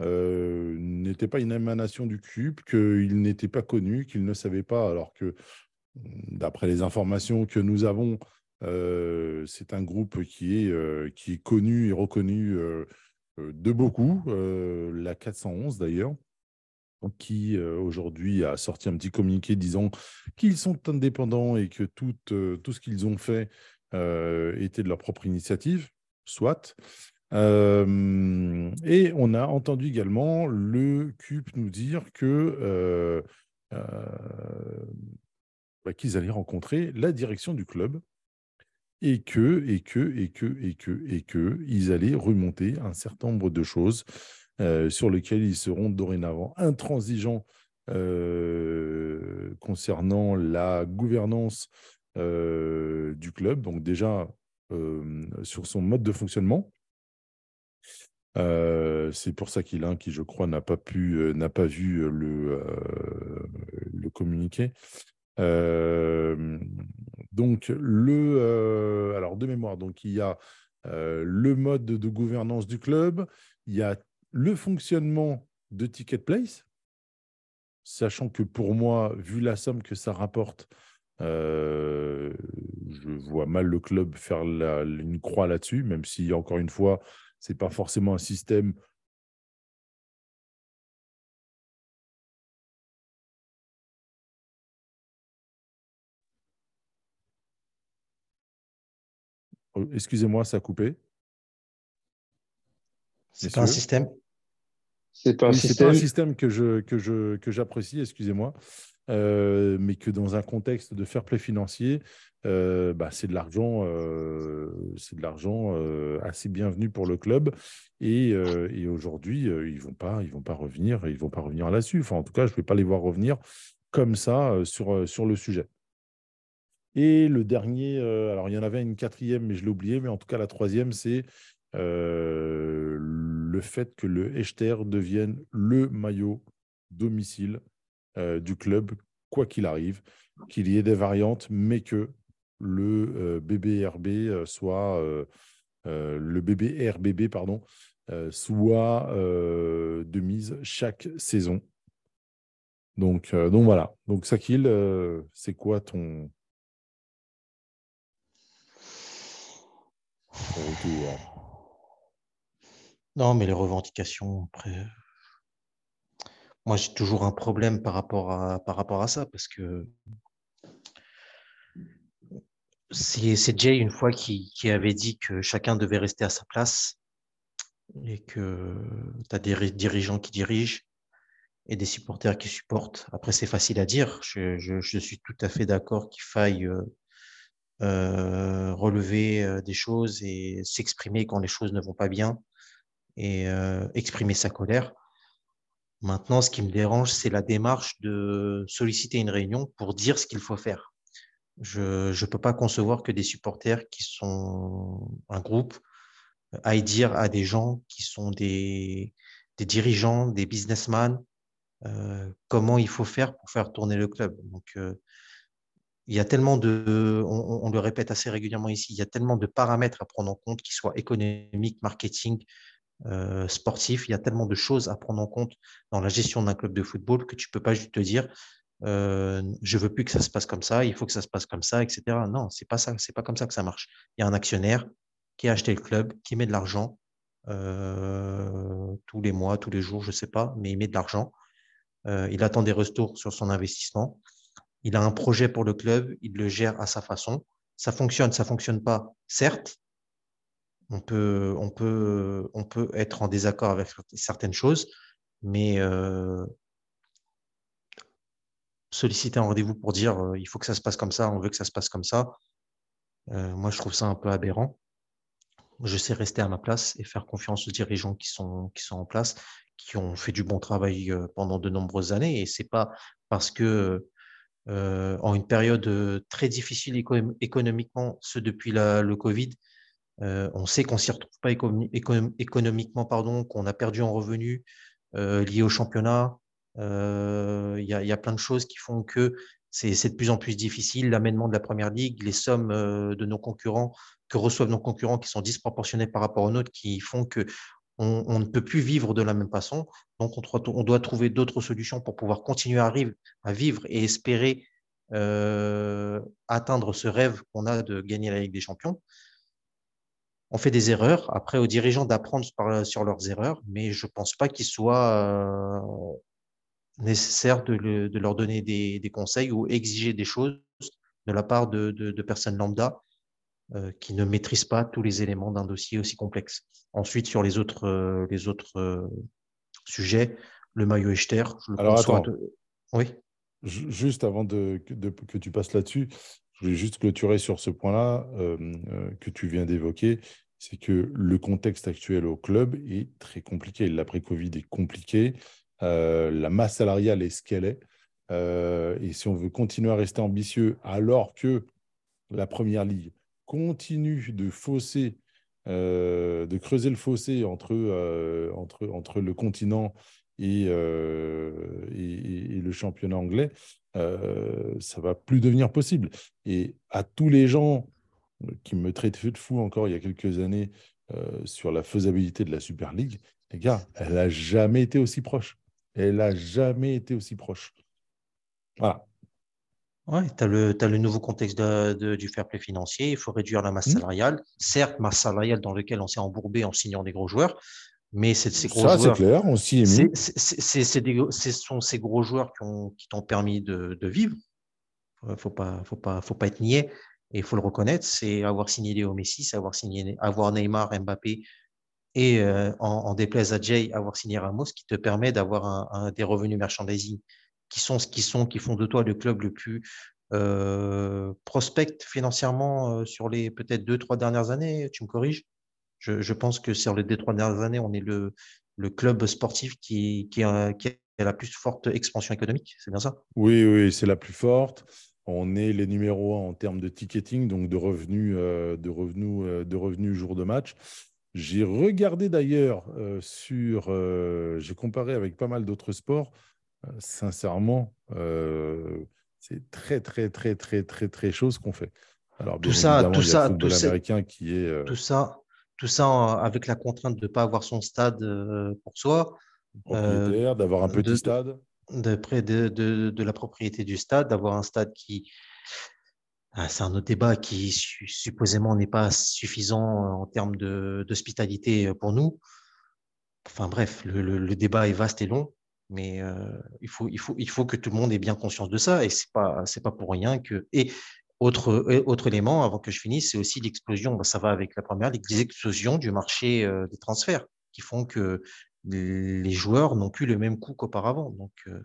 euh, n'était pas une émanation du Cube, qu'il n'était pas connu, qu'il ne savait pas, alors que d'après les informations que nous avons, euh, c'est un groupe qui est, qui est connu et reconnu de beaucoup, la 411 d'ailleurs qui euh, aujourd'hui a sorti un petit communiqué disant qu'ils sont indépendants et que tout, euh, tout ce qu'ils ont fait euh, était de leur propre initiative, soit. et on a entendu également le CUP nous dire bah, qu'ils allaient rencontrer la direction du club et que, et que, et que, et que, et que, ils allaient remonter un certain nombre de choses euh, sur lesquels ils seront dorénavant intransigeants euh, concernant la gouvernance euh, du club. Donc déjà, sur son mode de fonctionnement. c'est pour ça qu'il a, qui je crois n'a pas pu, n'a pas vu le, le communiqué. donc le, alors de mémoire, donc il y a le mode de gouvernance du club, il y a le fonctionnement de Ticketplace, sachant que pour moi, vu la somme que ça rapporte, euh, je vois mal le club faire une croix là-dessus, même si, encore une fois, ce n'est pas forcément un système oh, Excusez-moi, ça a coupé. C'est pas un système c'est pas un pas système. un système que je que je que j'apprécie, excusez-moi, euh, mais que dans un contexte de fair play financier, euh, bah, c'est de l'argent, euh, c'est de l'argent assez bienvenu pour le club. Et, et aujourd'hui, ils vont pas, ils vont pas revenir, ils vont pas revenir là-dessus. Enfin, en tout cas, je vais pas les voir revenir comme ça sur sur le sujet. Et le dernier, alors il y en avait une quatrième, mais je l'ai oublié, mais en tout cas la troisième, c'est euh, le fait que le Echter devienne le maillot domicile euh, du club, quoi qu'il arrive, qu'il y ait des variantes, mais que le BBRB euh, soit euh, euh, le BBRBB pardon soit de mise chaque saison. Donc, donc voilà. Donc Sakil, c'est quoi ton, ton retour? Non, mais les revendications, après. Moi, j'ai toujours un problème par rapport à, ça, parce que c'est Jay, une fois, qui, avait dit que chacun devait rester à sa place et que tu as des ri- dirigeants qui dirigent et des supporters qui supportent. Après, c'est facile à dire. Je, suis tout à fait d'accord qu'il faille euh, euh, relever euh, des choses et s'exprimer quand les choses ne vont pas bien et euh, exprimer sa colère. Maintenant, ce qui me dérange, c'est la démarche de solliciter une réunion pour dire ce qu'il faut faire. Je ne peux pas concevoir que des supporters qui sont un groupe aillent dire à des gens qui sont des, dirigeants, des businessmen, euh, comment il faut faire pour faire tourner le club. Donc, euh, il y a tellement de, on le répète assez régulièrement ici, il y a tellement de paramètres à prendre en compte, qu'ils soient économiques, marketing, euh, sportif. Il y a tellement de choses à prendre en compte dans la gestion d'un club de football que tu peux pas juste te dire euh, je veux plus que ça se passe comme ça, il faut que ça se passe comme ça, etc. Non, c'est pas ça, c'est pas comme ça que ça marche. Il y a un actionnaire qui a acheté le club, qui met de l'argent euh, tous les mois, tous les jours, je sais pas, mais il met de l'argent. Euh, il attend des retours sur son investissement. Il a un projet pour le club, il le gère à sa façon. Ça fonctionne, ça fonctionne pas, certes. On peut, on peut, on peut être en désaccord avec certaines choses, mais euh, solliciter un rendez-vous pour dire euh, il faut que ça se passe comme ça, on veut que ça se passe comme ça, euh, moi je trouve ça un peu aberrant. Je sais rester à ma place et faire confiance aux dirigeants qui sont, qui sont en place, qui ont fait du bon travail pendant de nombreuses années. Et c'est pas parce que en une période très difficile éco- économiquement, ce depuis le Covid, euh, on sait qu'on s'y retrouve pas économi- économ- économiquement, pardon, qu'on a perdu en revenus euh, liés au championnat. Euh, Il y, a, plein de choses qui font que c'est de plus en plus difficile. L'amènement de la première ligue, les sommes de nos concurrents que reçoivent nos concurrents qui sont disproportionnées par rapport aux nôtres, qui font que on, ne peut plus vivre de la même façon. Donc, on, doit- trouver d'autres solutions pour pouvoir continuer à, vivre et espérer atteindre ce rêve qu'on a de gagner la Ligue des Champions. On fait des erreurs. Après, aux dirigeants d'apprendre par- sur leurs erreurs, mais je pense pas qu'il soit euh, nécessaire de, le- de leur donner des, des conseils ou exiger des choses de la part de, de- de personnes lambda euh, qui ne maîtrisent pas tous les éléments d'un dossier aussi complexe. Ensuite, sur les autres, euh, les autres euh, sujets, le maillot Echter, je le Alors, conçois Oui, Ju- Juste avant de- que tu passes là-dessus, je voulais juste clôturer sur ce point-là euh, euh, que tu viens d'évoquer. C'est que le contexte actuel au club est très compliqué. L'après-Covid est compliqué. Euh, la masse salariale est ce qu'elle est. Et si on veut continuer à rester ambitieux alors que la Première Ligue continue de fausser, de creuser le fossé entre, entre, entre le continent et- et le championnat anglais, euh, ça va plus devenir possible. Et à tous les gens qui me traitaient de fou encore il y a quelques années euh, sur la faisabilité de la Super League, les gars, elle n'a jamais été aussi proche. Elle n'a jamais été aussi proche. Voilà. Ouais, tu as le, t'as le nouveau contexte de- de- du fair play financier. Il faut réduire la masse Mhm. salariale. Certes, masse salariale dans laquelle on s'est embourbé en signant des gros joueurs, mais c'est ces gros Ça, c'est joueurs. clair, on s'y est C'est- mis. c'est- c'est- c'est- c'est des- Ce sont ces gros joueurs qui ont- qui t'ont permis de, de vivre. Euh, Faut pas, faut pas, faut pas être niais. Et il faut le reconnaître, c'est avoir signé Léo Messi, c'est avoir signé, avoir Neymar, Mbappé et euh, en, déplaise à Jay, avoir signé Ramos, qui te permet d'avoir un, des revenus merchandising qui sont ce qui sont, qui font de toi le club le plus euh, prospect financièrement euh, sur les peut-être deux, trois dernières années. Tu me corriges? Je, pense que sur les deux, trois dernières années, on est le, le club sportif qui, qui, a, qui a la plus forte expansion économique. C'est bien ça? Oui, oui, c'est la plus forte. On est les numéros un en termes de ticketing, donc de revenus, euh, de revenus, euh, de revenus jour de match. J'ai regardé d'ailleurs euh, sur, j'ai comparé avec pas mal d'autres sports. sincèrement, c'est très très très très très très chose qu'on fait. Alors tout ça, tout ça, tout américain qui est tout ça, tout ça avec la contrainte de ne pas avoir son stade pour soi, d'avoir un petit stade de, près de, de, la propriété du stade, d'avoir un stade qui. Ah, c'est un autre débat qui supposément n'est pas suffisant en termes d'hospitalité pour nous. Enfin bref, le, le, débat est vaste et long, mais euh, il, faut, il, faut, il faut que tout le monde ait bien conscience de ça et ce n'est pas, pas pour rien que. Et autre, autre élément, avant que je finisse, c'est aussi l'explosion, bah, ça va avec la première, l'explosion du marché euh, des transferts qui font que les joueurs n'ont plus le même coût qu'auparavant. Donc, euh,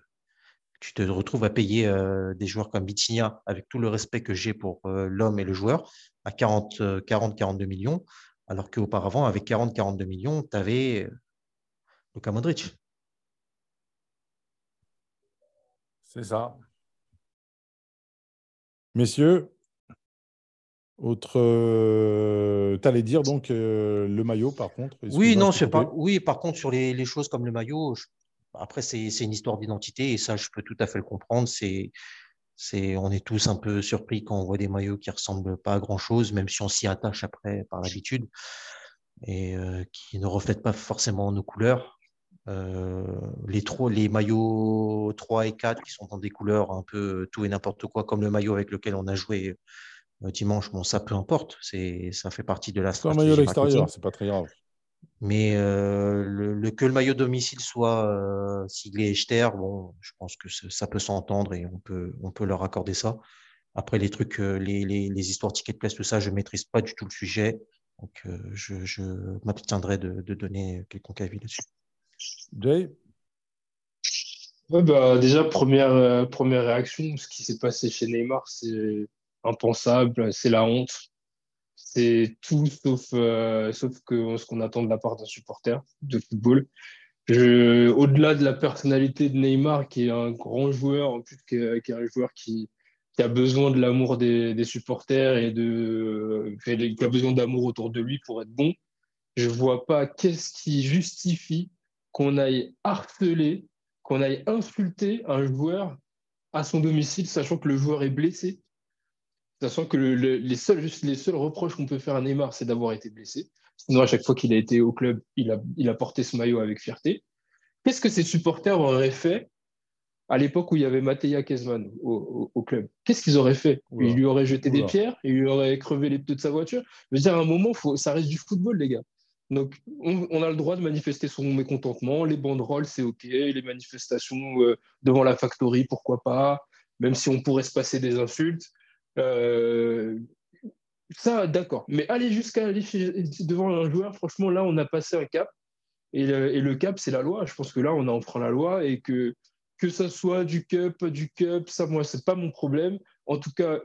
tu te retrouves à payer euh, des joueurs comme Bitinia, avec tout le respect que j'ai pour euh, l'homme et le joueur, à 40-42 millions, alors qu'auparavant, avec 40-42 millions, tu avais Luka Modric. C'est ça. Messieurs, autre, euh, tu allais dire donc euh, le maillot par contre. Oui, non, c'est pas. Oui, par contre sur les, choses comme le maillot, après c'est une histoire d'identité et ça je peux tout à fait le comprendre. C'est c'est on est tous un peu surpris quand on voit des maillots qui ressemblent pas à grand chose, même si on s'y attache après par l'habitude et euh, qui ne reflètent pas forcément nos couleurs. Les, les maillots 3 et 4 qui sont dans des couleurs un peu tout et n'importe quoi, comme le maillot avec lequel on a joué euh, dimanche, bon, ça peu importe, c'est, ça fait partie de la stratégie. un maillot à l'extérieur, c'est pas très grave. Mais euh, le, que le maillot domicile soit euh, siglé Echter, bon, je pense que ça peut s'entendre et on peut, on peut leur accorder ça. Après, les trucs, les, les, les histoires ticket place, tout ça, je ne maîtrise pas du tout le sujet. Donc, je, je m'abstiendrai de, de, donner quelconque avis là-dessus. Jay bah, Déjà, première, première réaction, ce qui s'est passé chez Neymar, c'est impensable, c'est la honte. C'est tout sauf, euh, sauf que ce qu'on attend de la part d'un supporter de football. Au-delà de la personnalité de Neymar, qui est un grand joueur, en plus qui est, un joueur qui, a besoin de l'amour des, supporters et de, qui a besoin d'amour autour de lui pour être bon, je ne vois pas qu'est-ce qui justifie qu'on aille harceler, qu'on aille insulter un joueur à son domicile, sachant que le joueur est blessé, Sachant que les, seuls, les seuls reproches qu'on peut faire à Neymar, c'est d'avoir été blessé. Sinon, à chaque fois qu'il a été au club, il a, il a porté ce maillot avec fierté. Qu'est-ce que ses supporters auraient fait à l'époque où il y avait Mattia Kezman au, club? Qu'est-ce qu'ils auraient fait? Ils lui auraient jeté des pierres, ils lui auraient crevé les pneus de sa voiture. Je veux dire, à un moment, faut, ça reste du football, les gars. Donc, on, a le droit de manifester son mécontentement. Les banderoles, c'est OK. Les manifestations euh, devant la factory, pourquoi pas Même si on pourrait se passer des insultes. Euh, ça, d'accord. Mais aller jusqu'à aller devant un joueur, franchement, là, on a passé un cap. Et le, cap, c'est la loi. Je pense que là, on a enfreint la loi et que que ça soit du cup, du cup, ça, moi, c'est pas mon problème. En tout cas,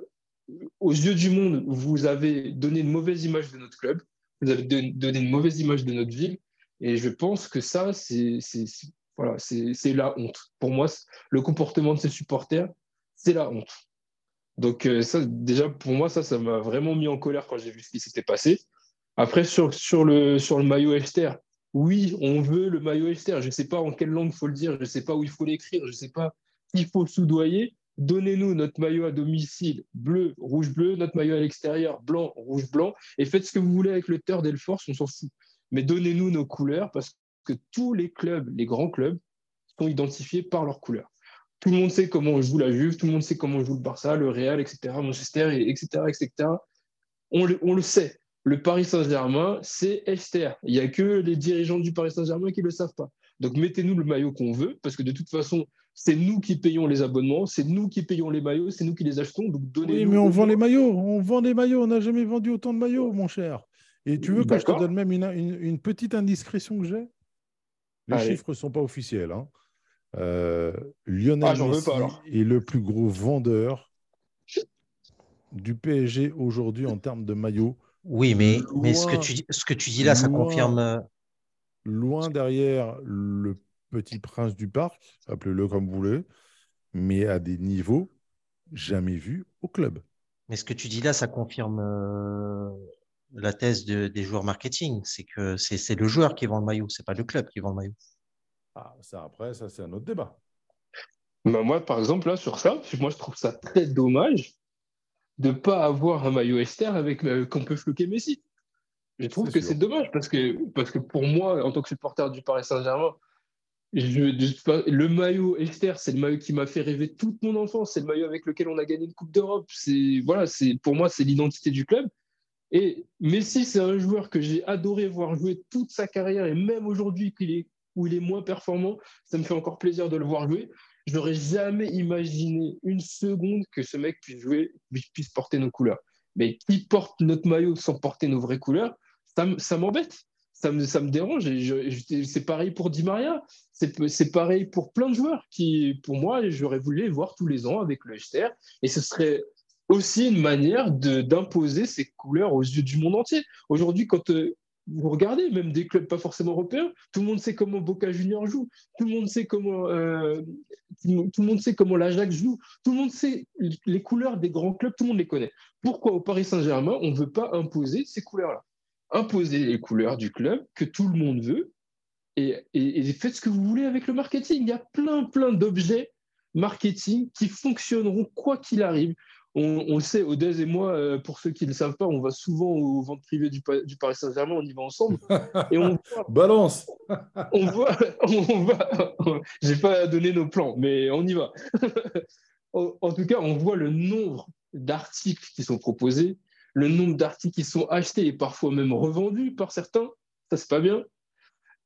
aux yeux du monde, vous avez donné une mauvaise image de notre club. Vous avez donné une mauvaise image de notre ville. Et je pense que ça, c'est voilà, la honte. Pour moi, le comportement de ces supporters, c'est la honte. Donc, euh, ça, déjà, pour moi, ça, ça m'a vraiment mis en colère quand j'ai vu ce qui s'était passé. Après, sur, sur, le, sur le maillot Esther, oui, on veut le maillot Esther. Je ne sais pas en quelle langue il faut le dire, je ne sais pas où il faut l'écrire, je ne sais pas qu'il faut soudoyer. Donnez-nous notre maillot à domicile bleu, rouge, bleu, notre maillot à l'extérieur blanc, rouge, blanc, et faites ce que vous voulez avec le Third et le Force, on s'en fout. Mais donnez-nous nos couleurs parce que tous les clubs, les grands clubs, sont identifiés par leurs couleurs. Tout le monde sait comment joue la Juve, tout le monde sait comment joue le Barça, le Real, etc., Manchester, etc., etc. On le, on le sait. Le Paris Saint-Germain, c'est Esther. Il n'y a que les dirigeants du Paris Saint-Germain qui ne le savent pas. Donc mettez-nous le maillot qu'on veut, parce que de toute façon, C'est nous qui payons les abonnements, c'est nous qui payons les maillots, c'est nous qui les achetons. Donc donnez Oui, mais on vend les maillots, on vend les maillots, on n'a jamais vendu autant de maillots, mon cher. Et tu veux que je te donne même une, une- une petite indiscrétion que j'ai? Les Allez. chiffres ne sont pas officiels. hein. Euh, Lionel Ah, Messi pas, est le plus gros vendeur du PSG aujourd'hui en termes de maillots. Oui, mais, mais ce, que tu, dis- ce que tu dis là, ça loin- confirme. euh, loin derrière le petit prince du parc, appelez-le comme vous voulez, mais à des niveaux jamais vus au club. Mais ce que tu dis là, ça confirme euh, la thèse de- des joueurs marketing. C'est que c'est le joueur qui vend le maillot, c'est pas le club qui vend le maillot. Ah, ça après, ça c'est un autre débat. Bah, moi, par exemple, là, sur ça, moi, je trouve ça très dommage de ne pas avoir un maillot Esther avec euh, qu'on peut floquer Messi. Je trouve que c'est dommage parce que, parce que pour moi, en tant que supporter du Paris Saint-Germain, le maillot Esther, c'est le maillot qui m'a fait rêver toute mon enfance. C'est le maillot avec lequel on a gagné une Coupe d'Europe. C'est voilà, c'est pour moi, c'est l'identité du club. Et Messi, c'est un joueur que j'ai adoré voir jouer toute sa carrière et même aujourd'hui où il est moins performant, ça me fait encore plaisir de le voir jouer. Je n'aurais jamais imaginé une seconde que ce mec puisse jouer, puisse porter nos couleurs. Mais qui porte notre maillot sans porter nos vraies couleurs, ça m'embête. Ça me, dérange. C'est pareil pour Di Maria. C'est pareil pour plein de joueurs qui, pour moi, j'aurais voulu les voir tous les ans avec le HTR. Et ce serait aussi une manière d'imposer ces couleurs aux yeux du monde entier. Aujourd'hui, quand euh, vous regardez, même des clubs pas forcément européens, tout le monde sait comment Boca Junior joue, tout le monde sait comment, euh, tout le monde sait comment l'Ajax joue, tout le monde sait les couleurs des grands clubs, tout le monde les connaît. Pourquoi au Paris Saint-Germain, on ne veut pas imposer ces couleurs-là? Imposer les couleurs du club que tout le monde veut et, et- et faites ce que vous voulez avec le marketing. Il y a plein, plein d'objets marketing qui fonctionneront quoi qu'il arrive. On, on le sait, Odez et moi, euh, pour ceux qui ne le savent pas, on va souvent aux ventes privées du, Pa- du Paris Saint-Germain, on y va ensemble. Et on voit, Balance on voit, on va, j'ai pas donné nos plans, mais on y va. en, en tout cas, on voit le nombre d'articles qui sont proposés, le nombre d'articles qui sont achetés et parfois même revendus par certains. Ça, c'est pas bien.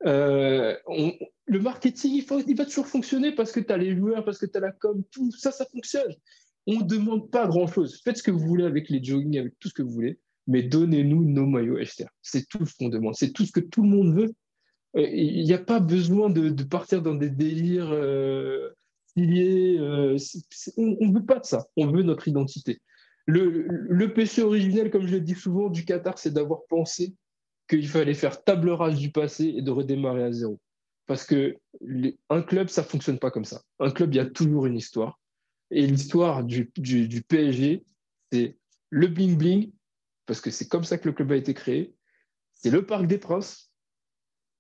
Euh, le marketing, il, va toujours fonctionner parce que tu as les joueurs, parce que tu as la com, tout ça, ça fonctionne. On ne demande pas grand-chose. Faites ce que vous voulez avec les jogging, avec tout ce que vous voulez, mais donnez-nous nos maillots HTR. C'est tout ce qu'on demande. C'est tout ce que tout le monde veut. Euh, Il n'y a pas besoin de, partir dans des délires euh, euh, on ne veut pas de ça. On veut notre identité. Le, le- péché originel, comme je le dis souvent, du Qatar, c'est d'avoir pensé qu'il fallait faire table rase du passé et de redémarrer à zéro. Parce que un club, ça ne fonctionne pas comme ça. Un club, il y a toujours une histoire. Et l'histoire du, du- du PSG, c'est le bling-bling, parce que c'est comme ça que le club a été créé. C'est le Parc des Princes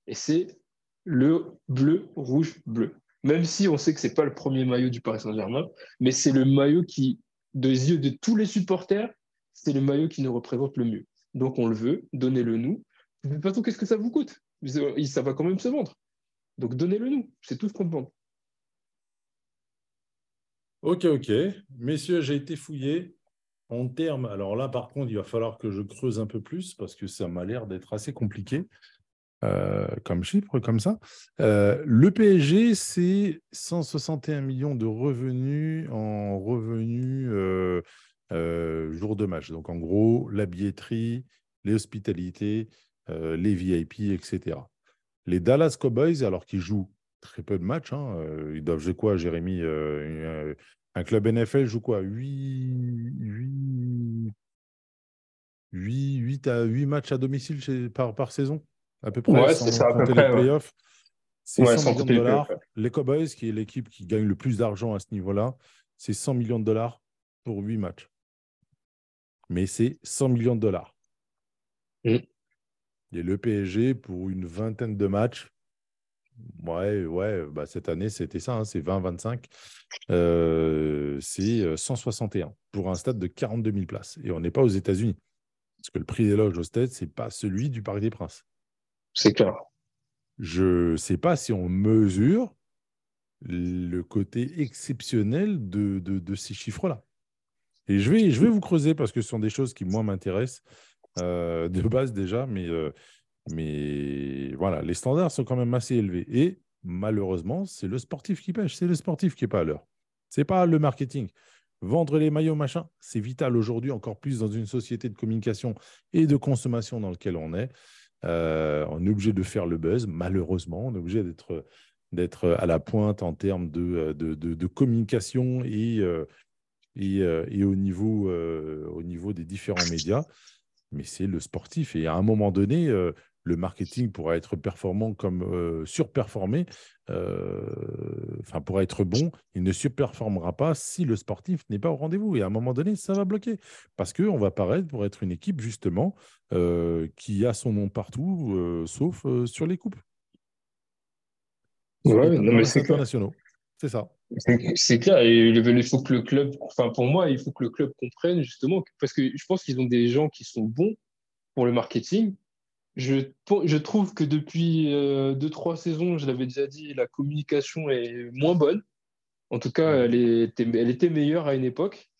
et c'est le bleu, rouge, bleu. Même si on sait que ce n'est pas le premier maillot du Paris Saint-Germain, mais c'est le maillot qui, des yeux de tous les supporters, c'est le maillot qui nous représente le mieux. Donc on le veut, donnez-le nous. De toute façon, qu'est-ce que ça vous coûte? Ça va quand même se vendre. Donc donnez-le nous, c'est tout ce qu'on demande. Ok, ok. Messieurs, j'ai été fouillé. En termes, alors là, par contre, il va falloir que je creuse un peu plus parce que ça m'a l'air d'être assez compliqué euh, comme chiffre, comme ça. Euh, le PSG, c'est 161 millions de revenus en revenus euh, euh, jour de match. Donc, en gros, la billetterie, les hospitalités, les VIP, etc. Les Dallas Cowboys, alors qu'ils jouent très peu de matchs, hein, ils doivent jouer quoi, Jérémy un club NFL joue quoi 8, 8, 8, 8 à 8 matchs à domicile par saison, à peu près, Ouais, c'est ça, à peu compter près, les playoffs. C'est Ouais, 100 sans millions de dollars. Les Cowboys, qui est l'équipe qui gagne le plus d'argent à ce niveau-là, c'est 100 millions de dollars pour 8 matchs. Mais c'est 100 millions de dollars. Mm. Et le PSG, pour une vingtaine de matchs, ouais, ouais, bah cette année, c'était ça, hein, c'est 20-25. Euh, c'est euh, 161 pour un stade de 42 000 places. Et on n'est pas aux États-Unis. Parce que le prix des loges au stade, ce n'est pas celui du Parc des Princes. C'est clair. Je ne sais pas si on mesure le côté exceptionnel de, de, ces chiffres-là. Et je vais, je vais vous creuser parce que ce sont des choses qui, moi, m'intéressent euh, de base déjà, mais, euh, mais voilà, les standards sont quand même assez élevés. Et malheureusement, c'est le sportif qui pêche, c'est le sportif qui n'est pas à l'heure. Ce n'est pas le marketing. Vendre les maillots, machin, c'est vital aujourd'hui, encore plus dans une société de communication et de consommation dans laquelle on est. Euh, on est obligé de faire le buzz, malheureusement. On est obligé d'être, à la pointe en termes de, communication euh, et, euh, et, au, niveau, au niveau des différents médias. Mais c'est le sportif. Et à un moment donné, le marketing pourra être performant comme euh, surperformé, euh, enfin pourra être bon, il ne surperformera pas si le sportif n'est pas au rendez-vous. Et à un moment donné, ça va bloquer parce qu'on va paraître pour être une équipe justement euh, qui a son nom partout, sauf sur les coupes. Ouais, non, mais c'est internationaux. C'est ça. C'est clair, et il faut que le club, enfin pour moi, il faut que le club comprenne justement, parce que je pense qu'ils ont des gens qui sont bons pour le marketing, je, je, trouve que depuis euh, deux, trois saisons, je l'avais déjà dit, la communication est moins bonne. En tout cas, elle était, elle était meilleure à une époque.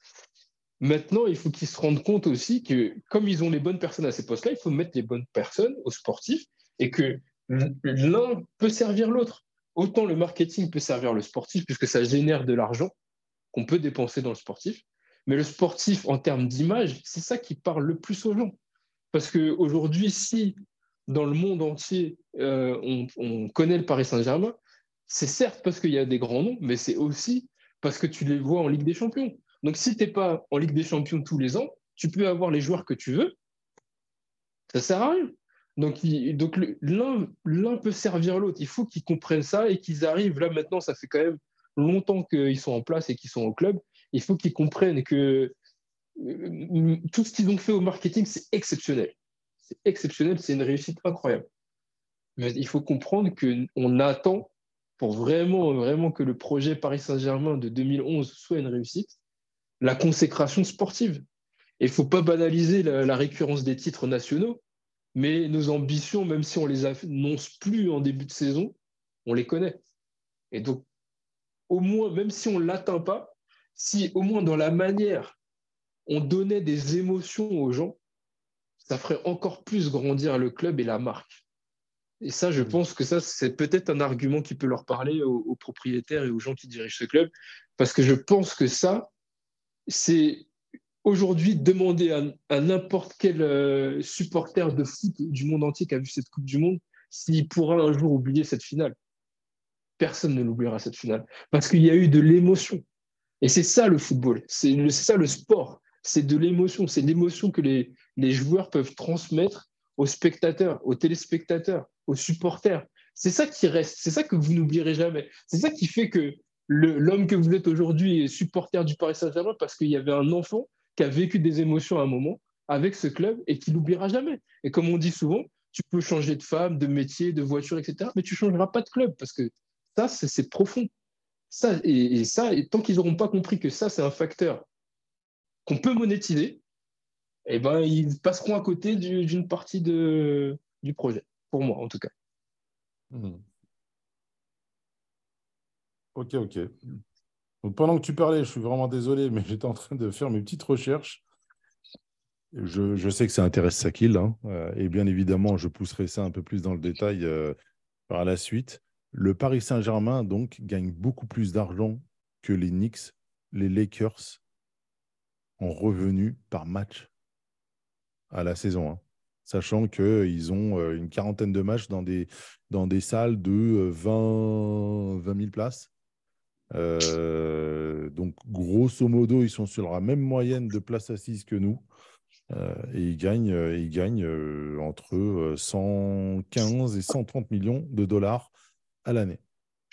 Maintenant, il faut qu'ils se rendent compte aussi que comme ils ont les bonnes personnes à ces postes-là, il faut mettre les bonnes personnes aux sportifs et que l'un peut servir l'autre. Autant le marketing peut servir le sportif puisque ça génère de l'argent qu'on peut dépenser dans le sportif. Mais le sportif, en termes d'image, c'est ça qui parle le plus aux gens. Parce qu'aujourd'hui, si dans le monde entier, euh, on, connaît le Paris Saint-Germain, c'est certes parce qu'il y a des grands noms, mais c'est aussi parce que tu les vois en Ligue des Champions. Donc, si tu n'es pas en Ligue des Champions tous les ans, tu peux avoir les joueurs que tu veux. Ça ne sert à rien. Donc, l'un peut servir l'autre. Il faut qu'ils comprennent ça et qu'ils arrivent. Là, maintenant, ça fait quand même longtemps qu'ils sont en place et qu'ils sont au club. Il faut qu'ils comprennent que tout ce qu'ils ont fait au marketing, c'est exceptionnel. C'est exceptionnel, c'est une réussite incroyable. Mais il faut comprendre qu'on attend pour vraiment, vraiment que le projet Paris Saint-Germain de 2011 soit une réussite, la consécration sportive. il ne faut pas banaliser la, récurrence des titres nationaux, mais nos ambitions, même si on les annonce plus en début de saison, on les connaît. Et donc, au moins, même si on ne l'atteint pas, si au moins dans la manière on donnait des émotions aux gens, ça ferait encore plus grandir le club et la marque. Et ça, je mm. pense que ça, c'est peut-être un argument qui peut leur parler aux, propriétaires et aux gens qui dirigent ce club, parce que je pense que ça, c'est aujourd'hui demander à, n'importe quel euh, supporter de foot du monde entier qui a vu cette Coupe du Monde s'il pourra un jour oublier cette finale. Personne ne l'oubliera cette finale, parce qu'il y a eu de l'émotion. Et c'est ça le football, c'est ça le sport c'est de l'émotion. C'est l'émotion que les, joueurs peuvent transmettre aux spectateurs, aux téléspectateurs, aux supporters. C'est ça qui reste, c'est ça que vous n'oublierez jamais. C'est ça qui fait que l'homme que vous êtes aujourd'hui est supporter du Paris Saint-Germain parce qu'il y avait un enfant qui a vécu des émotions à un moment avec ce club et qui l'oubliera jamais. Et comme on dit souvent, tu peux changer de femme, de métier, de voiture, etc. Mais tu ne changeras pas de club parce que ça, c'est profond. Ça, ça, et tant qu'ils n'auront pas compris que ça, c'est un facteur qu'on peut monétiser, eh ben, ils passeront à côté d'une partie de, du projet, pour moi en tout cas. Hmm. Ok, ok. pendant que tu parlais, je suis vraiment désolé, mais j'étais en train de faire mes petites recherches. Je, sais que ça intéresse Sakil, hein, euh, et bien évidemment, je pousserai ça un peu plus dans le détail euh, par la suite. Le Paris Saint-Germain, donc, gagne beaucoup plus d'argent que les Knicks, les Lakers en revenus par match à la saison. Hein. Sachant qu'ils ont euh, une quarantaine de matchs dans des, dans des salles de 20, 20 000 places. Euh, donc, grosso modo, ils sont sur la même moyenne de places assises que nous. Euh, et ils gagnent, ils gagnent entre 115 et 130 millions de dollars à l'année.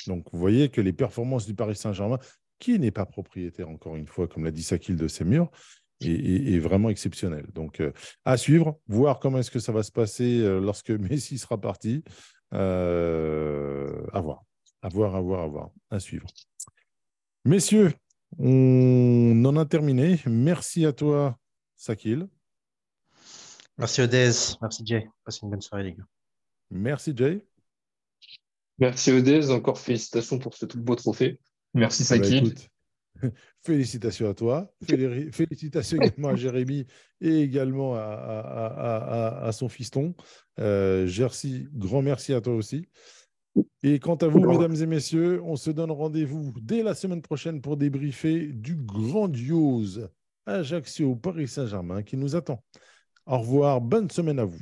Donc, vous voyez que les performances du Paris Saint-Germain, qui n'est pas propriétaire, encore une fois, comme l'a dit Sakil de ses murs, est, vraiment exceptionnel. Donc, euh, à suivre, voir comment est-ce que ça va se passer euh, lorsque Messi sera parti. Euh, à voir, à voir, à voir, à voir, à suivre. Messieurs, on en a terminé. Merci à toi, Sakil. Merci Odez. Merci Jay. Passez une bonne soirée, les gars. Merci Jay. Merci Odez. Encore félicitations pour ce tout beau trophée. Merci ah bah, Sakil. félicitations à toi. Félicitations également à Jérémy et également à, son fiston. Euh, Jersey, grand merci à toi aussi. Et quant à vous, mesdames et messieurs, on se donne rendez-vous dès la semaine prochaine pour débriefer du grandiose Ajaccio Paris Saint-Germain qui nous attend. Au revoir, bonne semaine à vous.